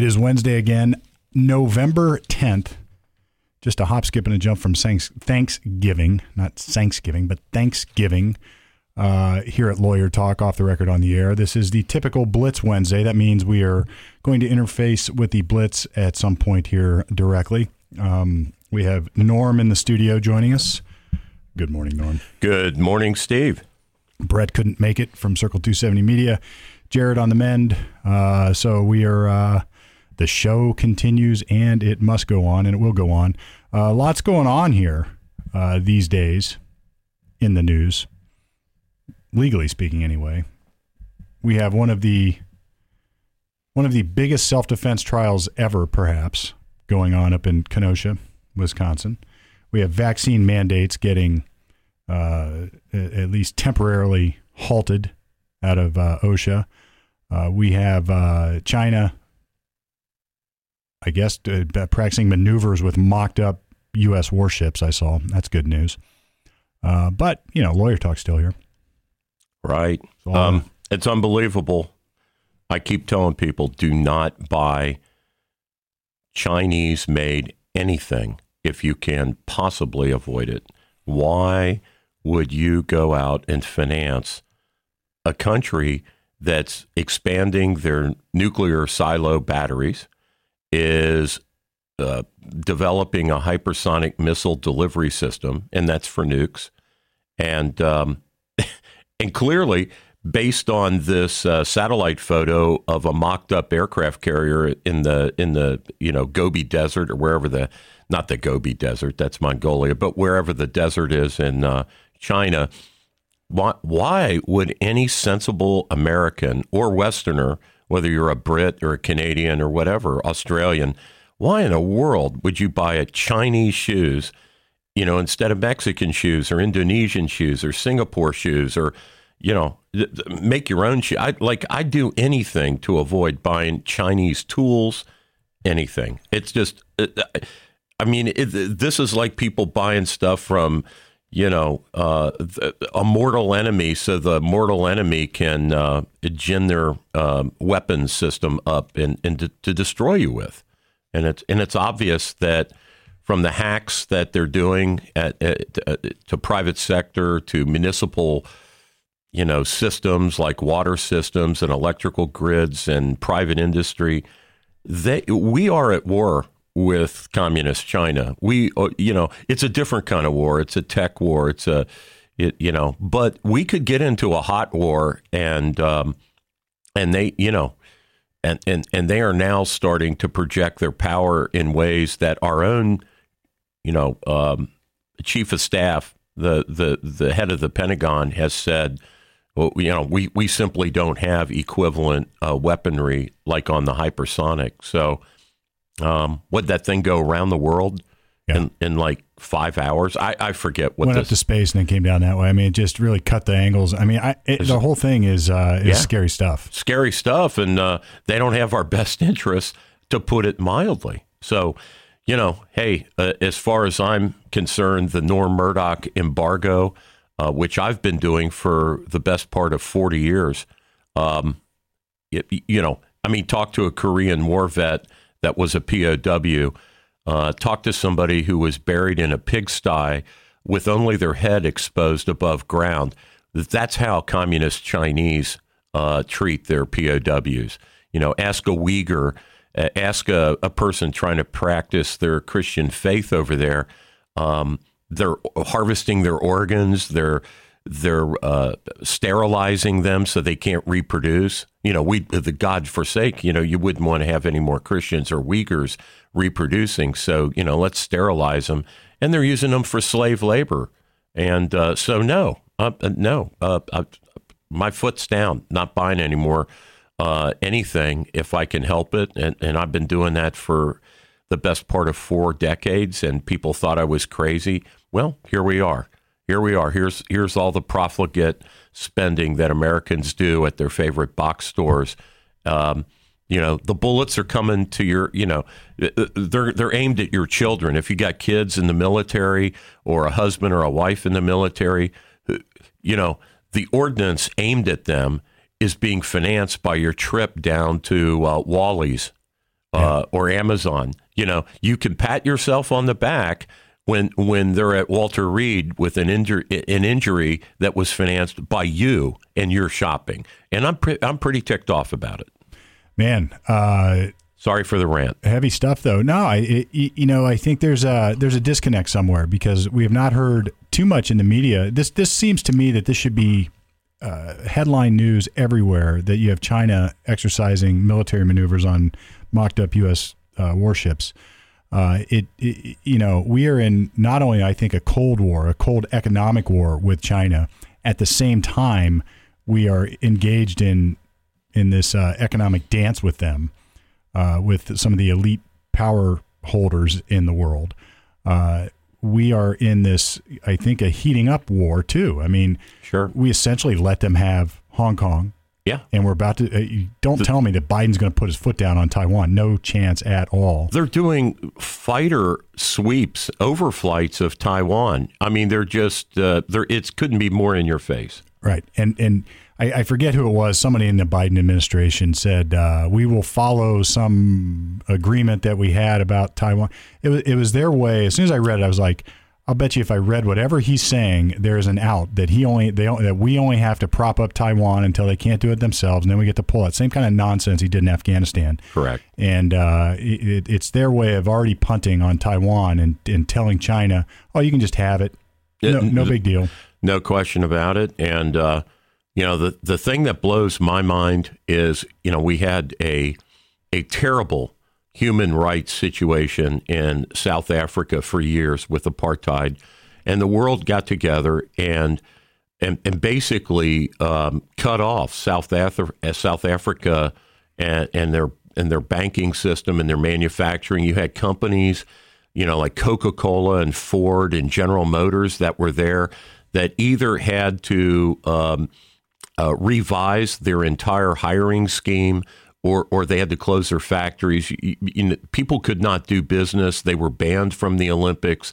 It is Wednesday again, November 10th. Just a hop, skip, and a jump from Thanksgiving, not Thanksgiving, but Thanksgiving uh, here at Lawyer Talk off the record on the air. This is the typical Blitz Wednesday. That means we are going to interface with the Blitz at some point here directly. Um, we have Norm in the studio joining us. Good morning, Norm. Good morning, Steve. Brett couldn't make it from Circle 270 Media. Jared on the mend. Uh, so we are. Uh, the show continues and it must go on and it will go on. Uh, lots going on here uh, these days in the news, legally speaking, anyway. We have one of the one of the biggest self defense trials ever, perhaps, going on up in Kenosha, Wisconsin. We have vaccine mandates getting uh, at least temporarily halted out of uh, OSHA. Uh, we have uh, China I guess, uh, practicing maneuvers with mocked up U.S. warships. I saw that's good news. Uh, but you know, lawyer talk still here. Right. Um, it's unbelievable. I keep telling people do not buy Chinese made anything if you can possibly avoid it. Why would you go out and finance a country that's expanding their nuclear silo batteries? Is uh, developing a hypersonic missile delivery system, and that's for nukes. And um, and clearly, based on this uh, satellite photo of a mocked-up aircraft carrier in the in the you know Gobi Desert or wherever the not the Gobi Desert, that's Mongolia, but wherever the desert is in uh, China. Why, why would any sensible American or Westerner whether you're a Brit or a Canadian or whatever, Australian, why in the world would you buy a Chinese shoes, you know, instead of Mexican shoes or Indonesian shoes or Singapore shoes or, you know, make your own shoe? I like I'd do anything to avoid buying Chinese tools, anything. It's just, uh, uh, I mean, it, this is like people buying stuff from you know, uh, a mortal enemy, so the mortal enemy can uh, gin their uh, weapons system up and, and to, to, destroy you with. And it's and it's obvious that from the hacks that they're doing at, at, to private sector to municipal, you know, systems like water systems and electrical grids and private industry, they we are at war with communist China. We, uh, you know, it's a different kind of war. It's a tech war. It's a, it, you know, but we could get into a hot war, and um, and they, you know, and and and they are now starting to project their power in ways that our own, you know, um, chief of staff, the the the head of the Pentagon has said. Well, you know, we, we simply don't have equivalent uh, weaponry like on the hypersonic. So, um, would that thing go around the world yeah. in, in like five hours? I, I forget what went this, up to space and then came down that way. I mean, it just really cut the angles. I mean, I, it, the whole thing is uh, is yeah. scary stuff. Scary stuff, and uh, they don't have our best interests, to put it mildly. So, you know, hey, uh, as far as I'm concerned, the Norm Murdoch embargo, uh, which I've been doing for the best part of 40 years, um, it, you know, I mean, talk to a Korean war vet that was a POW. Uh, talked to somebody who was buried in a pigsty with only their head exposed above ground. That's how communist Chinese uh, treat their POWs. You know, ask a Uyghur, uh, ask a, a, person trying to practice their Christian faith over there. Um, they're harvesting their organs. They're they're uh, sterilizing them so they can't reproduce. You know, we the God forsake. You know, you wouldn't want to have any more Christians or Uyghurs reproducing. So you know, let's sterilize them, and they're using them for slave labor. And uh, so, no, uh, uh no, uh, uh, my foot's down. Not buying anymore anything if I can help it. And, and I've been doing that for the best part of four decades. And people thought I was crazy. Well, here we are here we are. Here's here's all the profligate spending that Americans do at their favorite box stores. Um, you know, the bullets are coming to your. You know, they're they're aimed at your children. If you got kids in the military or a husband or a wife in the military, you know, the ordinance aimed at them is being financed by your trip down to uh, Wally's uh, or Amazon. You know, you can pat yourself on the back when when they're at Walter Reed with an injury an injury that was financed by you and your shopping. And I'm pre- I'm pretty ticked off about it. Man, uh, sorry for the rant. Heavy stuff, though. No, I it, you know I think there's a there's a disconnect somewhere because we have not heard too much in the media. This this seems to me that this should be uh, headline news everywhere that you have China exercising military maneuvers on mocked up U.S. Uh, warships. Uh, it, it, you know, we are in not only I think a cold war, a cold economic war with China. At the same time, we are engaged in in this uh, economic dance with them, uh, with some of the elite power holders in the world. Uh, we are in this, I think, a heating up war too. I mean, sure, we essentially let them have Hong Kong. Yeah, and we're about to. Uh, don't the, tell me that Biden's going to put his foot down on Taiwan. No chance at all. They're doing fighter sweeps, overflights of Taiwan. I mean, they're just. Uh, they're. It couldn't be more in your face. Right, and and I, I, forget who it was. Somebody in the Biden administration said uh, we will follow some agreement that we had about Taiwan. It was it was their way. As soon as I read it, I was like, I'll bet you if I read whatever he's saying, there's an out that he only they that we only have to prop up Taiwan until they can't do it themselves, and then we get to pull it. Same kind of nonsense he did in Afghanistan. Correct. And uh, it, it's their way of already punting on Taiwan and, and telling China, oh, you can just have it. No, no big deal. No question about it. And uh, you know, the, the thing that blows my mind is, you know, we had a a terrible human rights situation in South Africa for years with apartheid, and the world got together and and, and basically um, cut off South, Af- South Africa and, and their and their banking system and their manufacturing. You had companies, you know, like Coca Cola and Ford and General Motors that were there that either had to um, uh, revise their entire hiring scheme or, or they had to close their factories. You, you people could not do business. They were banned from the Olympics,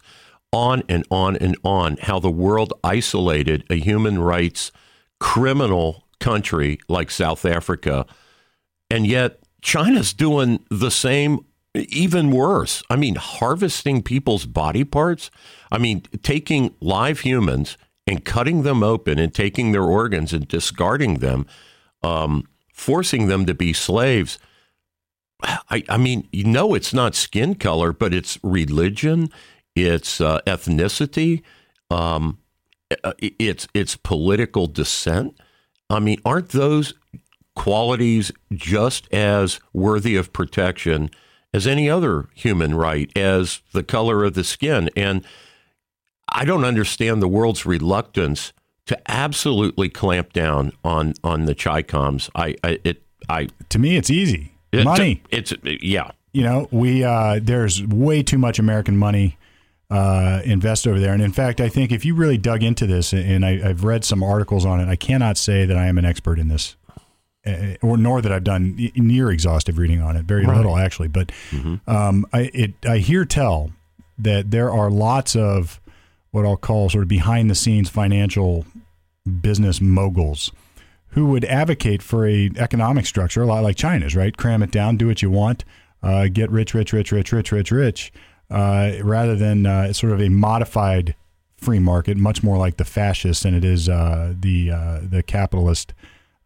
on and on and on. How the world isolated a human rights criminal country like South Africa. And yet, China's doing the same, even worse. I mean, harvesting people's body parts. I mean, taking live humans and cutting them open and taking their organs and discarding them, um, forcing them to be slaves. I, I, mean, you know, it's not skin color, but it's religion, it's uh, ethnicity, um, it's it's political dissent. I mean, aren't those qualities just as worthy of protection as any other human right, as the color of the skin? And I don't understand the world's reluctance to absolutely clamp down on on the Chicoms. I, I it I to me it's easy it, money. It's yeah. You know we uh, there's way too much American money uh, invest over there, and in fact, I think if you really dug into this, and I, have read some articles on it, I cannot say that I am an expert in this. Uh, or nor that I've done near exhaustive reading on it, very right. little actually. But mm-hmm. um, I it I hear tell that there are lots of what I'll call sort of behind the scenes financial business moguls who would advocate for a economic structure a lot like China's, right? Cram it down, do what you want, uh, get rich, rich, rich, rich, rich, rich, rich, uh, rather than uh, sort of a modified free market, much more like the fascist than it is uh, the uh, the capitalist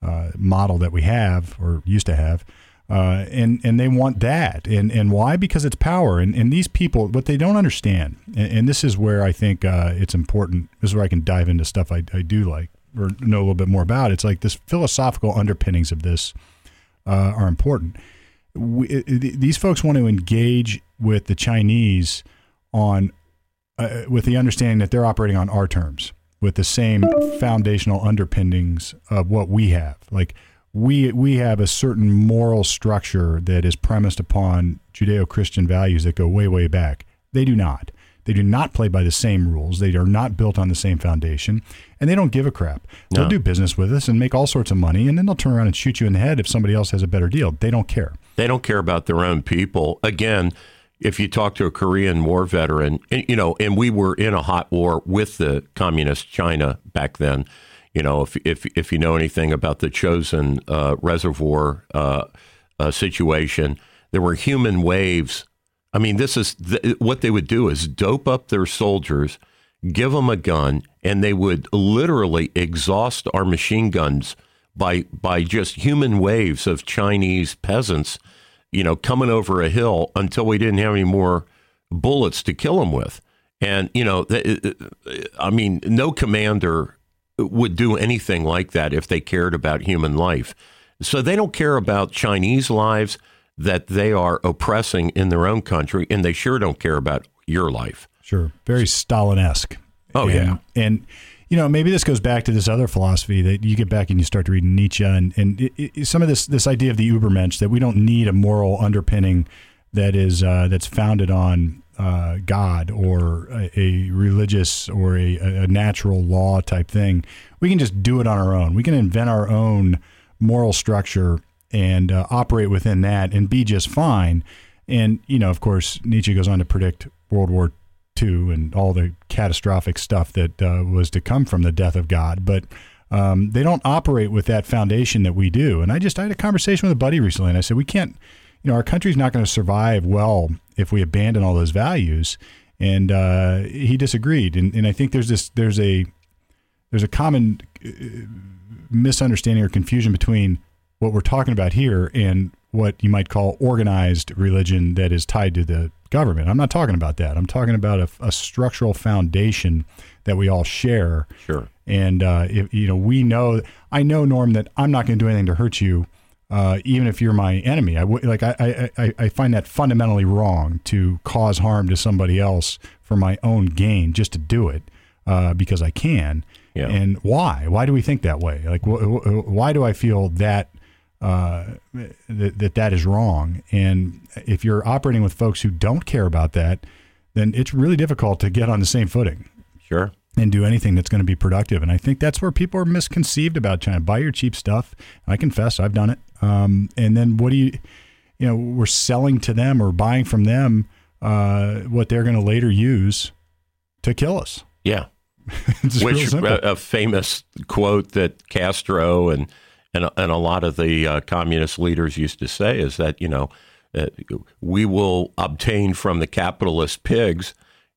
uh, model that we have or used to have. Uh, and and they want that, and and why? Because it's power, and and these people, what they don't understand, and, and this is where I think uh, it's important. This is where I can dive into stuff I, I do like or know a little bit more about. It's like this philosophical underpinnings of this uh, are important. We, it, these folks want to engage with the Chinese on uh, with the understanding that they're operating on our terms, with the same foundational underpinnings of what we have, like we we have a certain moral structure that is premised upon Judeo-Christian values that go way way back. They do not. They do not play by the same rules. They are not built on the same foundation, and they don't give a crap. They'll do business with us and make all sorts of money, and then they'll turn around and shoot you in the head if somebody else has a better deal. They don't care. They don't care about their own people. Again, if you talk to a Korean War veteran, and, you know, and we were in a hot war with the communist China back then you know, if if if you know anything about the Chosin uh, reservoir uh, uh, situation, there were human waves. I mean, this is th- what they would do is dope up their soldiers, give them a gun, and they would literally exhaust our machine guns by by just human waves of Chinese peasants, you know, coming over a hill until we didn't have any more bullets to kill them with. And you know, th- I mean, no commander would do anything like that if they cared about human life. So they don't care about Chinese lives that they are oppressing in their own country, and they sure don't care about your life. Sure, very Stalin-esque. Oh and, yeah, and you know maybe this goes back to this other philosophy that you get back and you start to read Nietzsche and and it, it, some of this this idea of the Übermensch that we don't need a moral underpinning that is uh, that's founded on uh, God or a, a religious or a, a, natural law type thing. We can just do it on our own. We can invent our own moral structure and uh, operate within that and be just fine. And you know, of course, Nietzsche goes on to predict World War II and all the catastrophic stuff that uh, was to come from the death of God, but. Um, they don't operate with that foundation that we do. And I just I had a conversation with a buddy recently, and I said we can't you know, our country's not going to survive well if we abandon all those values. And uh, he disagreed. And, and I think there's this there's a there's a common uh, misunderstanding or confusion between what we're talking about here and what you might call organized religion that is tied to the government. I'm not talking about that. I'm talking about a, a structural foundation that we all share. Sure. And uh, if, you know, we know. I know, Norm, that I'm not going to do anything to hurt you, uh, even if you're my enemy. I w- like. I, I I find that fundamentally wrong to cause harm to somebody else for my own gain, just to do it uh, because I can. Yeah. And why? Why do we think that way? Like, wh- wh- why do I feel that? Uh, that, that that is wrong. And if you're operating with folks who don't care about that, then it's really difficult to get on the same footing. Sure. And do anything that's going to be productive. And I think that's where people are misconceived about China. Buy your cheap stuff. I confess, I've done it. Um, and then what do you, you know, we're selling to them or buying from them uh, what they're going to later use to kill us. Yeah. Which a, a famous quote that Castro and and and a lot of the uh, communist leaders used to say is that you know uh, we will obtain from the capitalist pigs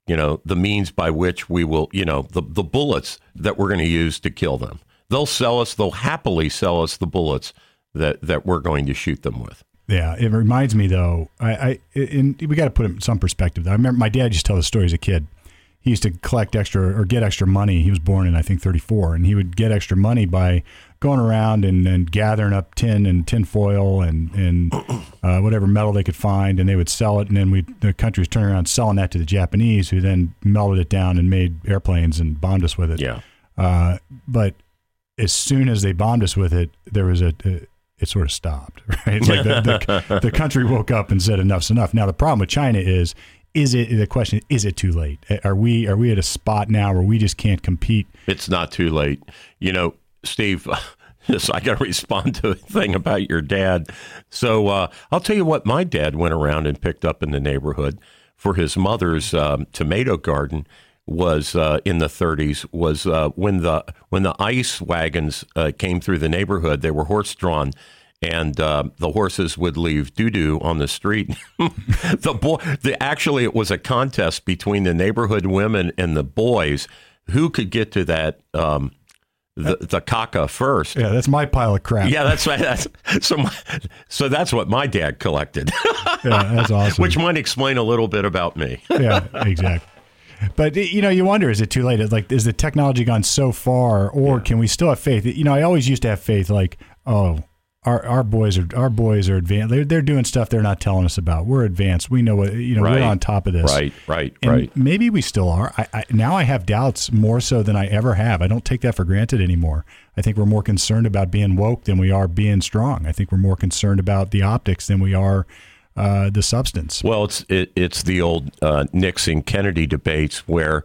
you know the means by which we will you know the the bullets that we're going to use to kill them. They'll sell us. They'll happily sell us the bullets that that we're going to shoot them with. Yeah, it reminds me though. I, I in, we got to put it in some perspective. Though. I remember my dad used to tell the story as a kid. He used to collect extra or get extra money. He was born in I think 34, and he would get extra money by going around and, and gathering up tin and tin foil and and uh, whatever metal they could find, and they would sell it. And then we the countries turning around selling that to the Japanese, who then melted it down and made airplanes and bombed us with it. Yeah. Uh, but as soon as they bombed us with it, there was a, a it sort of stopped. Right, like the, the, the country woke up and said enough's enough. Now the problem with China is, is it the question? Is it too late? Are we are we at a spot now where we just can't compete? It's not too late. You know, Steve, yes, I got to respond to a thing about your dad. So uh, I'll tell you what my dad went around and picked up in the neighborhood for his mother's um, tomato garden was uh, in the 30s was uh, when the when the ice wagons uh, came through the neighborhood they were horse drawn and uh, the horses would leave doo doo on the street. the boy, the, actually, it was a contest between the neighborhood women and the boys who could get to that um, the, the caca first. Yeah, that's my pile of crap. Yeah, that's right. That's, so, my, so that's what my dad collected, yeah, that's awesome. which might explain a little bit about me. yeah, exactly. But you know, you wonder: is it too late? Is like, is the technology gone so far, or can we still have faith? You know, I always used to have faith, like, oh, our our boys are our boys are advanced. They're they're doing stuff they're not telling us about. We're advanced. We know what you know. Right. We're on top of this. Right, right, And right. Maybe we still are. I, I, now I have doubts more so than I ever have. I don't take that for granted anymore. I think we're more concerned about being woke than we are being strong. I think we're more concerned about the optics than we are uh, the substance. Well, it's it, it's the old uh, Nixon Kennedy debates where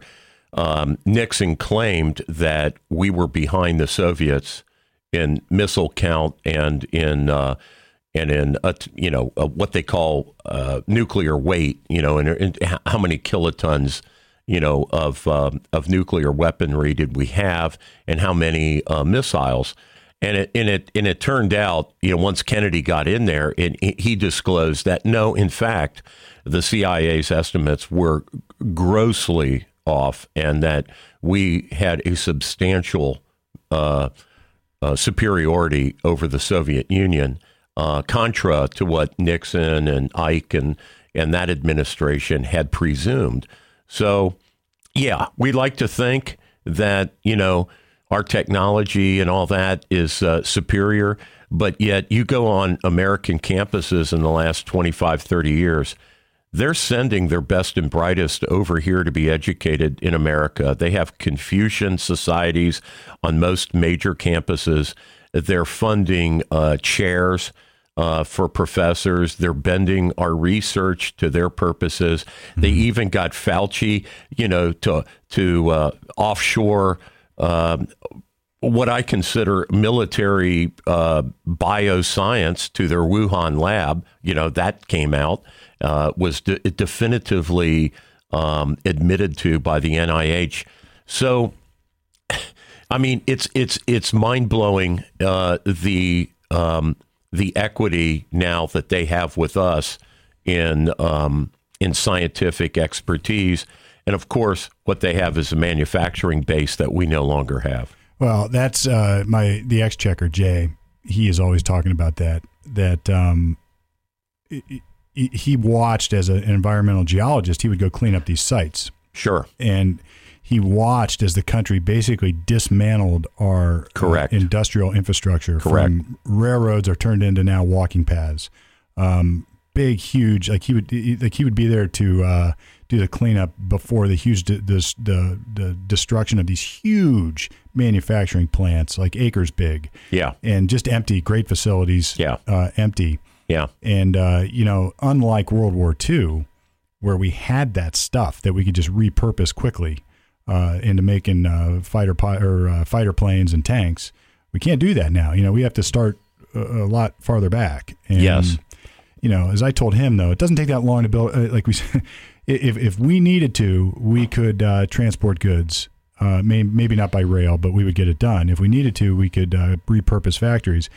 um, Nixon claimed that we were behind the Soviets in missile count and in uh, and in uh, you know uh, what they call uh, nuclear weight, you know, and, and how many kilotons. You know of um, of nuclear weaponry did we have, and how many missiles? And it and it and it turned out, you know, once Kennedy got in there, it, he disclosed that no, in fact, the CIA's estimates were grossly off, and that we had a substantial uh, uh, superiority over the Soviet Union, uh, contra to what Nixon and Ike and and that administration had presumed. So, yeah, we like to think that you know our technology and all that is uh, superior, but yet you go on American campuses in the last 25, 30 years, they're sending their best and brightest over here to be educated in America. They have Confucian societies on most major campuses. They're funding uh, chairs. Uh, for professors. They're bending our research to their purposes. Mm-hmm. They even got Fauci, you know, to to uh, offshore um, what I consider military uh, bioscience to their Wuhan lab. You know, that came out, uh, was de- definitively um, admitted to by the NIH. So, I mean, it's it's it's mind blowing uh, the um, the equity now that they have with us in um, in scientific expertise and of course, what they have is a manufacturing base that we no longer have. Well, that's uh, my the exchequer Jay. He is always talking about that. That um, he watched as an environmental geologist. He would go clean up these sites. Sure. And he watched as the country basically dismantled our uh, correct uh, industrial infrastructure. Correct. From railroads are turned into now walking paths. Um, big, huge. Like he would, like he would be there to uh, do the cleanup before the huge de- the, the the destruction of these huge manufacturing plants, like acres big. Yeah, and just empty, great facilities. Yeah, uh, empty. Yeah, and uh, you know, unlike World War II, where we had that stuff that we could just repurpose quickly uh, into making uh, fighter pi- or uh, fighter planes and tanks, we can't do that now. You know, we have to start a, a lot farther back. And, yes. You know, as I told him though, it doesn't take that long to build. Uh, like we said, if if we needed to, we could uh, transport goods. Uh, may, maybe not by rail, but we would get it done. If we needed to, we could uh, repurpose factories.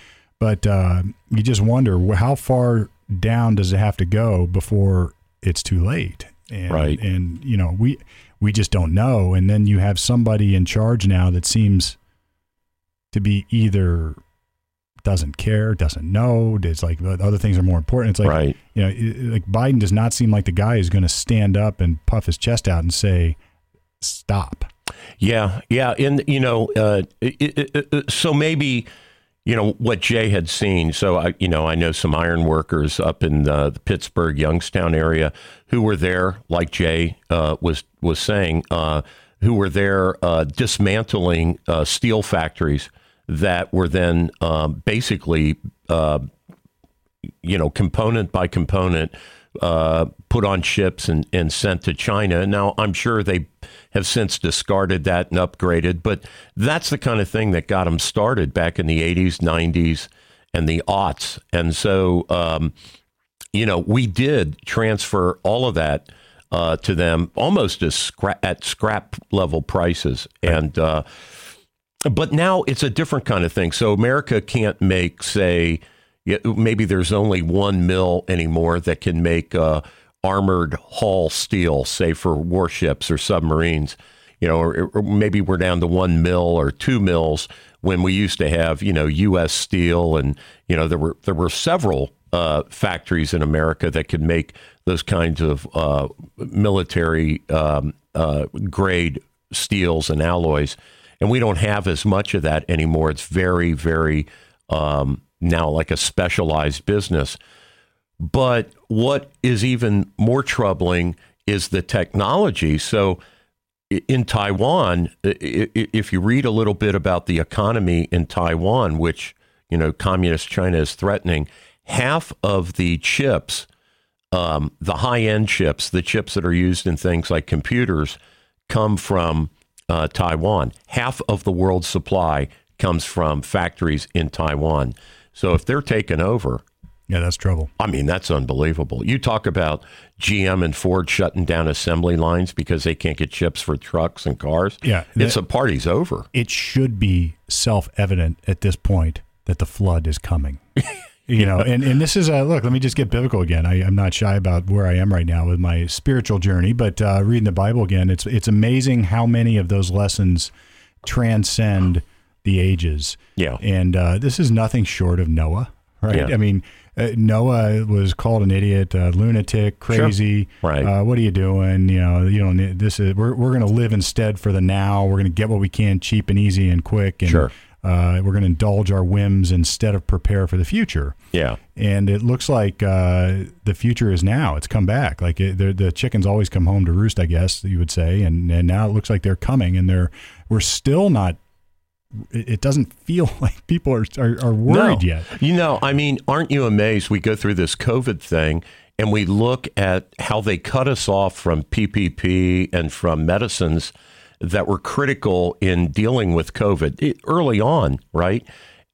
But uh, you just wonder how far down does it have to go before it's too late? And, right. And you know we we just don't know. And then you have somebody in charge now that seems to be either doesn't care, doesn't know. It's like other things are more important. It's like, right. you know, like Biden does not seem like the guy who's going to stand up and puff his chest out and say, stop. Yeah. Yeah. And, you know, uh, it, it, it, so maybe, you know, what Jay had seen. So, I, you know, I know some iron workers up in the, the Pittsburgh, Youngstown area who were there, like Jay uh, was, was saying, uh, who were there uh, dismantling uh, steel factories that were then um, basically, uh, you know, component by component, uh, put on ships and, and sent to China. Now, I'm sure they have since discarded that and upgraded, but that's the kind of thing that got them started back in the 80s, 90s, and the aughts. And so, um, you know, we did transfer all of that. Uh, to them almost as scrap, at scrap level prices, and uh, but now it's a different kind of thing. So America can't make, say, maybe there's only one mill anymore that can make uh, armored hull steel, say for warships or submarines. You know, or, or, maybe we're down to one mill or two mills when we used to have, you know, U.S. Steel, and you know there were there were several uh, factories in America that could make those kinds of uh, military um, uh, grade steels and alloys and we don't have as much of that anymore. It's very, very um, now like a specialized business. But what is even more troubling is the technology. So in Taiwan, if you read a little bit about the economy in Taiwan, which you know communist China is threatening, half of the chips, um, the high-end chips, the chips that are used in things like computers, come from uh, Taiwan. Half of the world's supply comes from factories in Taiwan. So if they're taken over, Yeah, that's trouble. I mean, that's unbelievable. You talk about GM and Ford shutting down assembly lines because they can't get chips for trucks and cars. Yeah, it's a party's over. It should be self evident at this point that the flood is coming. you know, and, and this is a look, let me just get biblical again. I, am not shy about where I am right now with my spiritual journey, but uh, reading the Bible again, it's it's amazing how many of those lessons transcend the ages. Yeah. And uh, this is nothing short of Noah, right? Yeah. I mean, uh, Noah was called an idiot, uh, lunatic, crazy. Sure. Right. Uh, what are you doing? You know, you know, this is we're we're going to live instead for the now. We're going to get what we can cheap and easy and quick. And, Sure. Uh, we're going to indulge our whims instead of prepare for the future. Yeah. And it looks like uh, the future is now. It's come back. Like it, the, the chickens always come home to roost, I guess you would say. And, and now it looks like they're coming, and they're we're still not. It doesn't feel like people are are, are worried no. yet. You know, I mean, aren't you amazed? We go through this COVID thing and we look at how they cut us off from PPP and from medicines that were critical in dealing with COVID early on, right?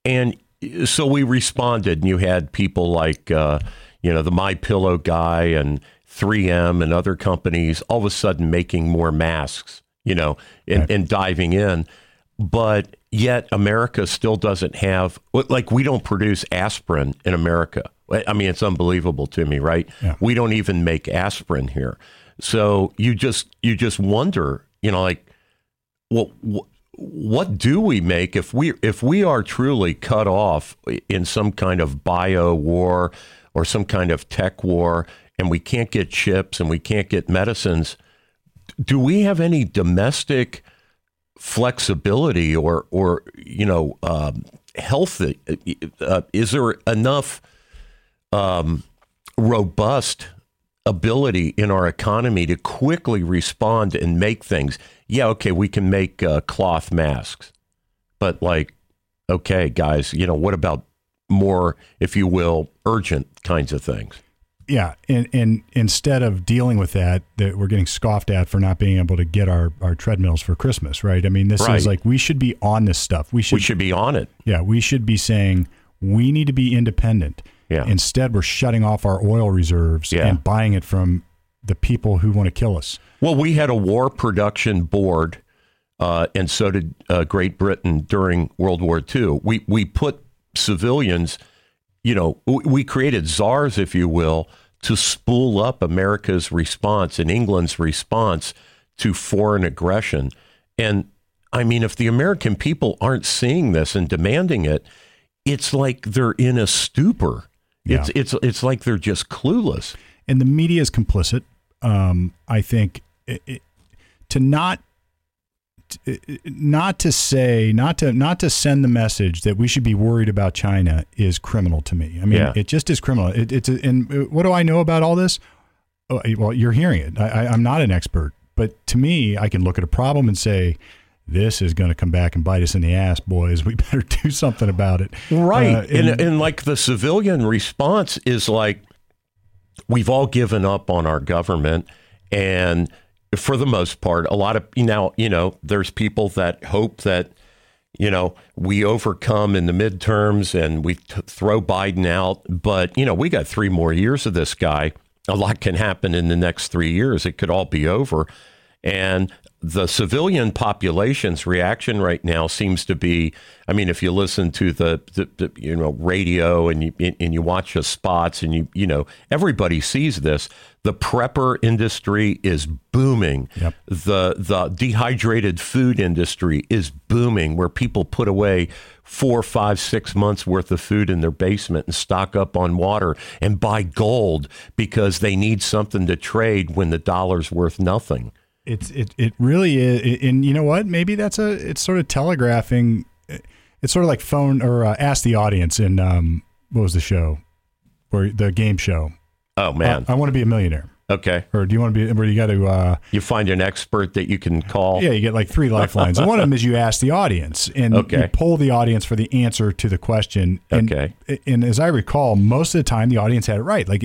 And so we responded, and you had people like, uh, you know, the My Pillow guy and 3M and other companies all of a sudden making more masks, you know, and, Right. and diving in. But yet America still doesn't have, like, we don't produce aspirin in America. I mean, it's unbelievable to me, right? Yeah. We don't even make aspirin here. So you just, you just wonder, you know, like, well, what do we make if we if we are truly cut off in some kind of bio war or some kind of tech war, and we can't get chips and we can't get medicines? Do we have any domestic flexibility or or you know um, health? Uh, is there enough um, robust ability in our economy to quickly respond and make things. Yeah, okay, we can make uh, cloth masks, but like, okay, guys, you know, what about more, if you will, urgent kinds of things? Yeah, and and instead of dealing with that, that we're getting scoffed at for not being able to get our, our treadmills for Christmas, right? I mean, this Right. is like we should be on this stuff. We should, We should be on it. yeah, we should be saying we need to be independent. Yeah. Instead, we're shutting off our oil reserves Yeah. and buying it from the people who want to kill us. Well, we had a war production board, uh, and so did uh, Great Britain during World War II. We we put civilians, you know, we, created czars, if you will, to spool up America's response and England's response to foreign aggression. And I mean, if the American people aren't seeing this and demanding it, it's like they're in a stupor. Yeah. It's it's it's like they're just clueless. and the media is complicit. Um, I think it, it, to not not to say not to not to send the message that we should be worried about China is criminal to me. I mean, Yeah. it just is criminal. It, it's a, and uh, what do I know about all this? Oh, Well, you're hearing it. I, I, I'm not an expert, but to me, I can look at a problem and say. This is going to come back and bite us in the ass, boys. We better do something about it. Right. Uh, and, and- and like the civilian response is like, we've all given up on our government. And for the most part, a lot of, now, you know, there's people that hope that, you know, we overcome in the midterms and we t- throw Biden out. But, you know, we got three more years of this guy. A lot can happen in the next three years. It could all be over. And the civilian population's reaction right now seems to be I mean, if you listen to the, the, the you know radio and you and you watch the spots and you you know everybody sees this. The prepper industry is booming. Yep. The the dehydrated food industry is booming, where people put away four, five, six months worth of food in their basement and stock up on water and buy gold because they need something to trade when the dollar's worth nothing. It's it it really is, and you know what? Maybe that's a it's sort of telegraphing. It's sort of like phone or uh, ask the audience in um what was the show, or the game show. Oh man. I, want to be a millionaire, Okay. or do you want to be? Where you got to? Uh, You find an expert that you can call. yeah, you get like three lifelines. and One of them is you ask the audience, and Okay. you poll the audience for the answer to the question. And, Okay. And as I recall, most of the time the audience had it right. Like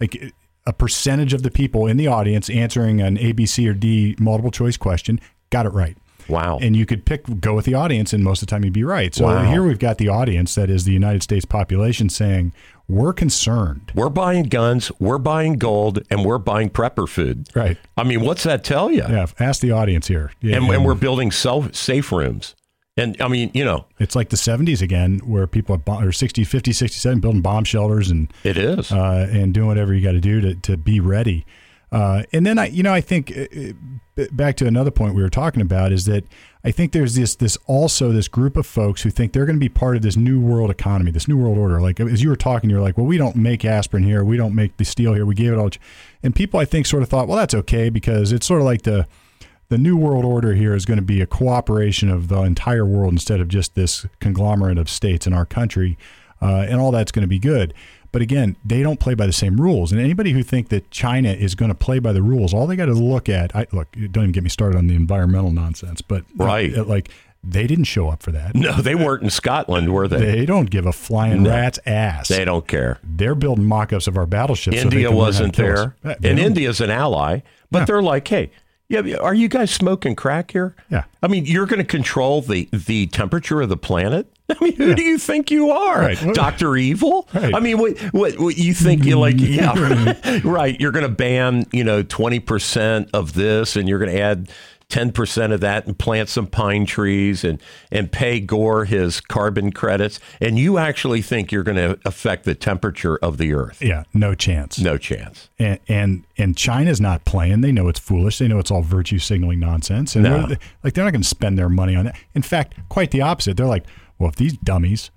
like a percentage of the people in the audience answering an A, B, C, or D multiple choice question got it right. Wow. And you could pick go with the audience, and most of the time you'd be right. So Wow. here we've got the audience that is the United States population saying we're concerned. We're buying guns, we're buying gold, and we're buying prepper food. Right. I mean, what's that tell you? Yeah. Ask the audience here. Yeah, And, and we're building self, safe rooms. And I mean, you know, It's like the 70s again, where people are bomb, or 60, 50, 67 building bomb shelters and it is. uh, and doing whatever you got to do to to be ready. Uh, and then I, you know, I think uh, uh, back to another point we were talking about is that I think there's this this also this group of folks who think they're going to be part of this new world economy, this new world order. Like as you were talking, you're like, well, we don't make aspirin here, we don't make the steel here, we gave it all. to- And people, I think, sort of thought, well, that's okay because it's sort of like the the new world order here is going to be a cooperation of the entire world instead of just this conglomerate of states in our country, uh, and all that's going to be good. But again, they don't play by the same rules. And anybody who think that China is going to play by the rules, all they got to look at, I, look, don't even get me started on the environmental nonsense, but Right. uh, like they didn't show up for that. no, they weren't in Scotland, were they? They don't give a flying No. rat's ass. They don't care. They're building mock-ups of our battleships. so India can learn how to wasn't us. there. And India's an ally, but Yeah. they're like, hey, yeah, are you guys smoking crack here? Yeah. I mean, you're going to control the, the temperature of the planet? I mean, who do you think you are? Right. Dr. Evil? Right. I mean, what, what, what you think you like, yeah, right. You're going to ban, you know, 20% of this and you're going to add 10% of that and plant some pine trees and, and pay Gore his carbon credits. And you actually think you're going to affect the temperature of the earth. yeah, no chance. No chance. and and and China's not playing. They know it's foolish. They know it's all virtue signaling nonsense, and No. they're, like they're not going to spend their money on that. In fact, quite the opposite. They're like, well, if these dummies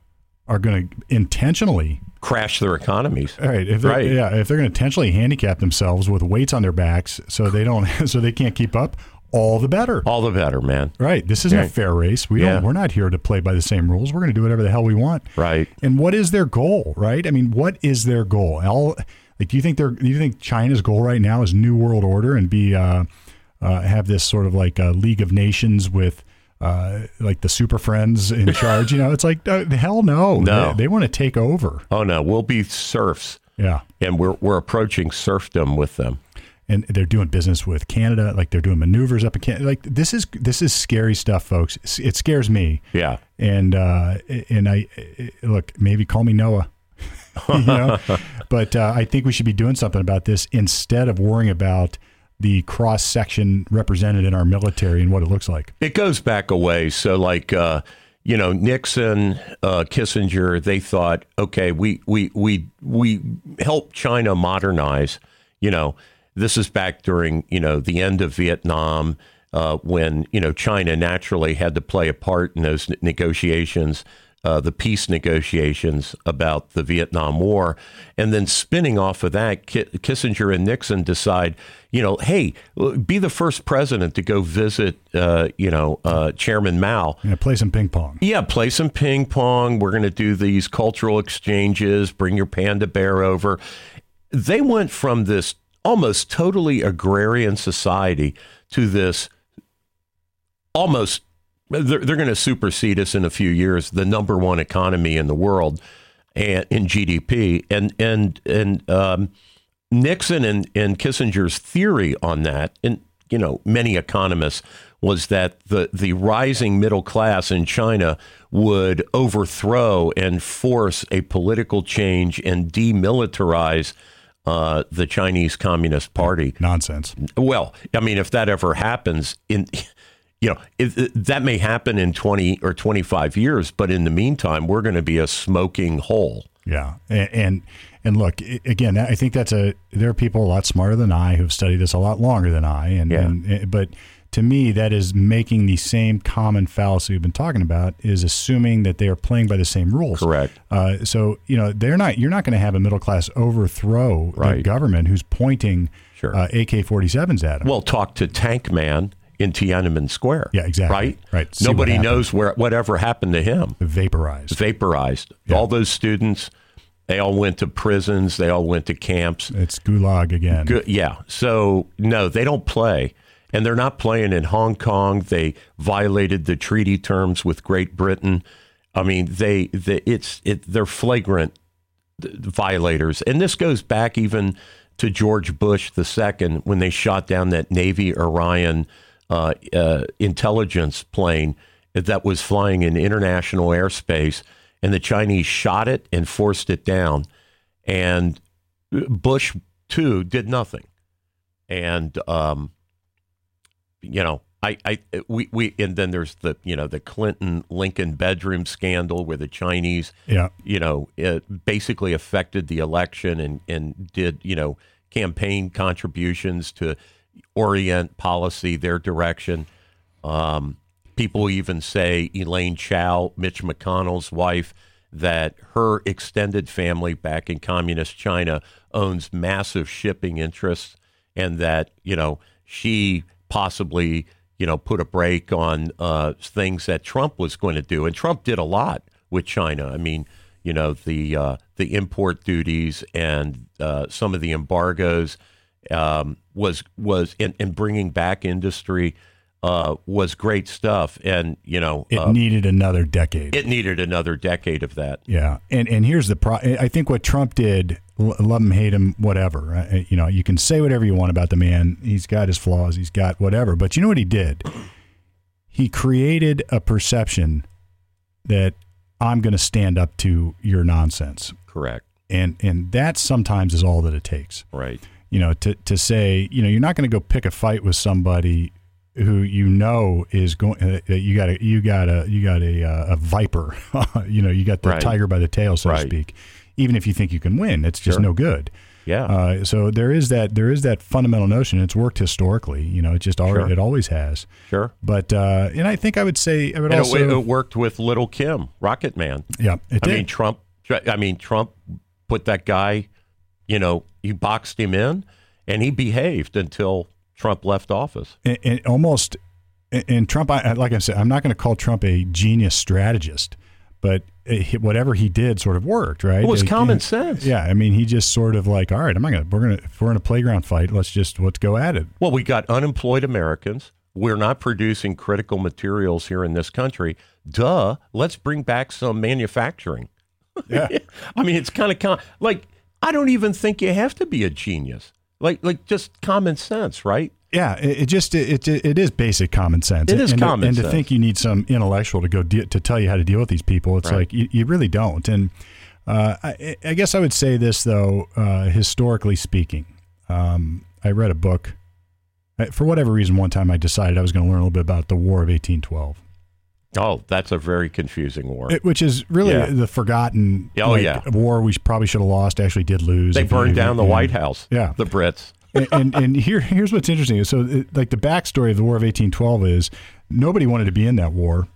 are going to intentionally, Crash their economies. all right, if they're, Right. yeah, if they're going to intentionally handicap themselves with weights on their backs so they don't, so they can't keep up, all the better. All the better, man. Right. This isn't a fair race. We Yeah. don't. We're not here to play by the same rules. We're going to do whatever the hell we want. Right. And what is their goal? Right. I mean, what is their goal? All like, do you think they're? Do you think China's goal right now is new world order and be uh, uh, have this sort of like a League of Nations with. Uh, like the super friends in charge, you know, it's like uh, hell no. No. they, they want to take over. Oh no, we'll be serfs, Yeah, and we're we're approaching serfdom with them. And they're doing business with Canada, like they're doing maneuvers up in Canada. Like this is this is scary stuff, folks. It scares me. Yeah. and uh, and I look maybe call me Noah, you know, but uh, I think we should be doing something about this instead of worrying about the cross section represented in our military and what it looks like. It goes back a ways. So, like, uh, you know, Nixon, uh, Kissinger, they thought, okay, we we we we help China modernize. You know, this is back during you know the end of Vietnam. Uh, when you know China naturally had to play a part in those negotiations, uh, the peace negotiations about the Vietnam War, and then spinning off of that, Ki- Kissinger and Nixon decide, you know, hey, be the first president to go visit, uh, you know, uh, Chairman Mao. Know, play some ping pong. Yeah, play some ping pong. We're going to do these cultural exchanges. Bring your panda bear over. They went from this almost totally agrarian society to this almost they're, they're going to supersede us in a few years the number one economy in the world and in GDP and and and um, Nixon and, and Kissinger's theory on that and you know many economists was that the the rising middle class in China would overthrow and force a political change and demilitarize uh, the Chinese Communist Party. Nonsense. Well, I mean, if that ever happens, in you know, if, that may happen in twenty or twenty five years, but in the meantime, we're going to be a smoking hole. Yeah, and and, and look again. I think that's a. There are people a lot smarter than I who've studied this a lot longer than I, and, Yeah. and but to me, that is making the same common fallacy we've been talking about. Is assuming that they are playing by the same rules. Correct. Uh, so you know they're not. You're not going to have a middle class overthrow the government who's pointing Sure. uh, AK-47s at them. Well, talk to Tank Man in Tiananmen Square. Yeah, exactly. Right. Right. See Nobody knows where whatever happened to him. vaporized. Vaporized. All those students, they all went to prisons. They all went to camps. It's gulag again. Good. Yeah. So no, they don't play, and they're not playing in Hong Kong. They violated the treaty terms with Great Britain. I mean, they, they it's it, they're flagrant violators, and this goes back even to George Bush II when they shot down that Navy Orion uh, uh, intelligence plane that was flying in international airspace, and the Chinese shot it and forced it down, and Bush too did nothing, and um, you know. I, I, we, we, and then there's the, you know, the Clinton Lincoln bedroom scandal where the Chinese, Yeah. you know, it basically affected the election and, and did, you know, campaign contributions to orient policy their direction. Um, people even say Elaine Chao, Mitch McConnell's wife, that her extended family back in communist China owns massive shipping interests and that, you know, she possibly, you know, put a brake on uh, things that Trump was going to do. And Trump did a lot with China. I mean, you know, the uh, the import duties and uh, some of the embargoes um, was was and, and bringing back industry uh, was great stuff. And you know, It uh, needed another decade. it needed another decade of that. Yeah, and and here's the pro. I think what Trump did, l- love him, hate him, whatever. Uh, You know, you can say whatever you want about the man. He's got his flaws. He's got whatever. But you know what he did? He created a perception that I'm going to stand up to your nonsense, Correct. and and that sometimes is all that it takes. Right. You know, to to say, you know, you're not going to go pick a fight with somebody who you know is going. Uh, you got a you got a you got a uh, a viper. you know, you got the Right. tiger by the tail, so to speak. Even if you think you can win, it's just Sure. no good. Yeah. Uh, so there is that there is that fundamental notion. It's worked historically. You know, it just already, Sure. it always has. sure. But uh, and I think I would say I would And also it, it worked with Little Kim, Rocket Man. yeah it I did. mean, Trump. I mean, Trump put that guy. You know, he boxed him in, and he behaved until Trump left office. and, and almost and- Trump. I, like I said, I'm not going to call Trump a genius strategist, but it, whatever he did sort of worked, right? It was It- common it- sense. Yeah, I mean, he just sort of like, all right, I'm not gonna. We're gonna. If we're in a playground fight, let's just let's go at it. Well, we got unemployed Americans. We're not producing critical materials here in this country. Duh. Let's bring back some manufacturing. Yeah. I mean, it's kind of com- like I don't even think you have to be a genius. Like, like just common sense, right? Yeah, it, it just it, it it is basic common sense. It is and common to, and sense. to think you need some intellectual to go de- to tell you how to deal with these people, it's Right. like you, you really don't. And uh, I, I guess I would say this though, uh, historically speaking, um, I read a book. For whatever reason, one time I decided I was going to learn a little bit about the War of 1812, Oh, that's a very confusing war. it, which is really Yeah. the forgotten Oh, like, yeah. war we probably should have lost. Actually, did lose. they burned down the yeah. White House. Yeah. the Brits. and, and and here here's what's interesting. So, it- like the backstory of the War of 1812 is nobody wanted to be in that war,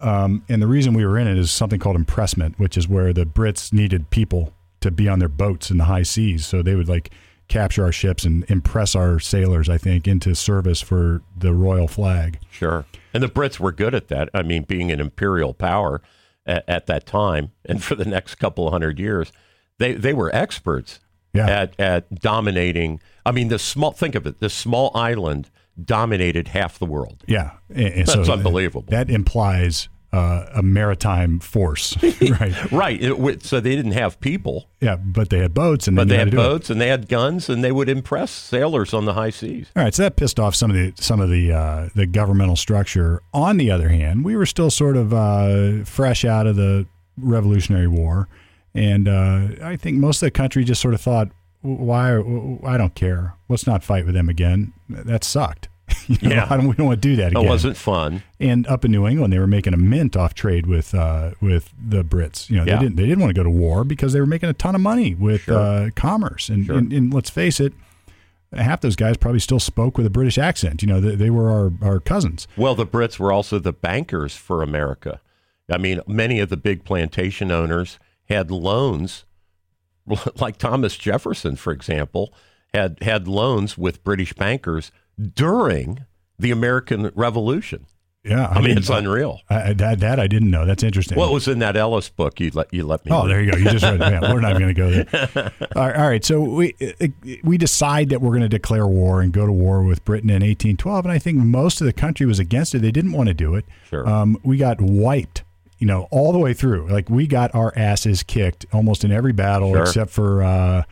um, and the reason we were in it is something called impressment, which is where the Brits needed people to be on their boats in the high seas, so they would like capture our ships and impress our sailors, I think, into service for the royal flag. Sure. And the Brits were good at that. I mean, being an imperial power at, at that time and for the next couple hundred years, they, they were experts Yeah. at, at dominating. I mean, the small, think of it, this small island dominated half the world. Yeah, and, and That's so unbelievable. That implies uh, a maritime force, right? Right. It, so they didn't have people, Yeah, but they had boats, and but they had do it. boats and they had guns and they would impress sailors on the high seas. All right, so that pissed off some of the some of the uh, the governmental structure. On the other hand, we were still sort of uh, fresh out of the Revolutionary War, and uh, I think most of the country just sort of thought, "Why? I don't care. Let's not fight with them again. That sucked. You know, Yeah. I don't, we don't want to do that It again." wasn't fun. And up in New England, they were making a mint off trade with uh, with the Brits. You know, Yeah. they didn't they didn't want to go to war because they were making a ton of money with Sure. uh, commerce. And, Sure. and and let's face it, half those guys probably still spoke with a British accent. You know, they, they were our our cousins. Well, the Brits were also the bankers for America. I mean, many of the big plantation owners had loans, like Thomas Jefferson, for example, had had loans with British bankers during the American Revolution. Yeah, I mean, it's unreal. I, I- that that I didn't know. That's interesting. What was in that Ellis book? You let you let me. Oh, read? there you go. You just read. Yeah, we're not going to go there. All right, all right. So we we decide that we're going to declare war and go to war with Britain in 1812, and I think most of the country was against it. They didn't want to do it. Sure. Um, we got wiped, you know, all the way through. Like we got our asses kicked almost in every battle Sure. except for uh,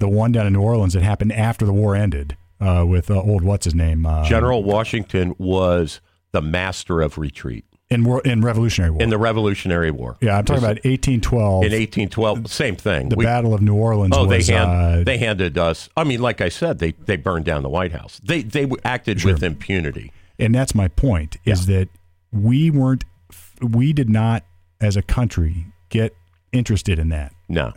the one down in New Orleans that happened after the war ended. Uh, with uh, old what's his name uh, General Washington was the master of retreat in war, in Revolutionary War. in the Revolutionary War. yeah, I'm talking about 1812. in 1812, same thing. the We- Battle of New Orleans. Oh, they hand, uh, they handed us. I mean, like I said, they they burned down the White House. They they acted with impunity. and that's my point is that we weren't we did not as a country get interested in that No,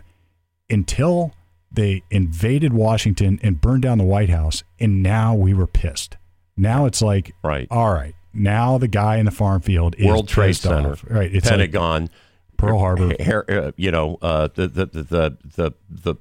until they invaded Washington and burned down the White House and now we were pissed. Now it's like right. all right, now the guy in the farm field is World Trade Center, off. Right, it's like Pentagon, Pearl Harbor. Har- you know, uh, the, the the the the the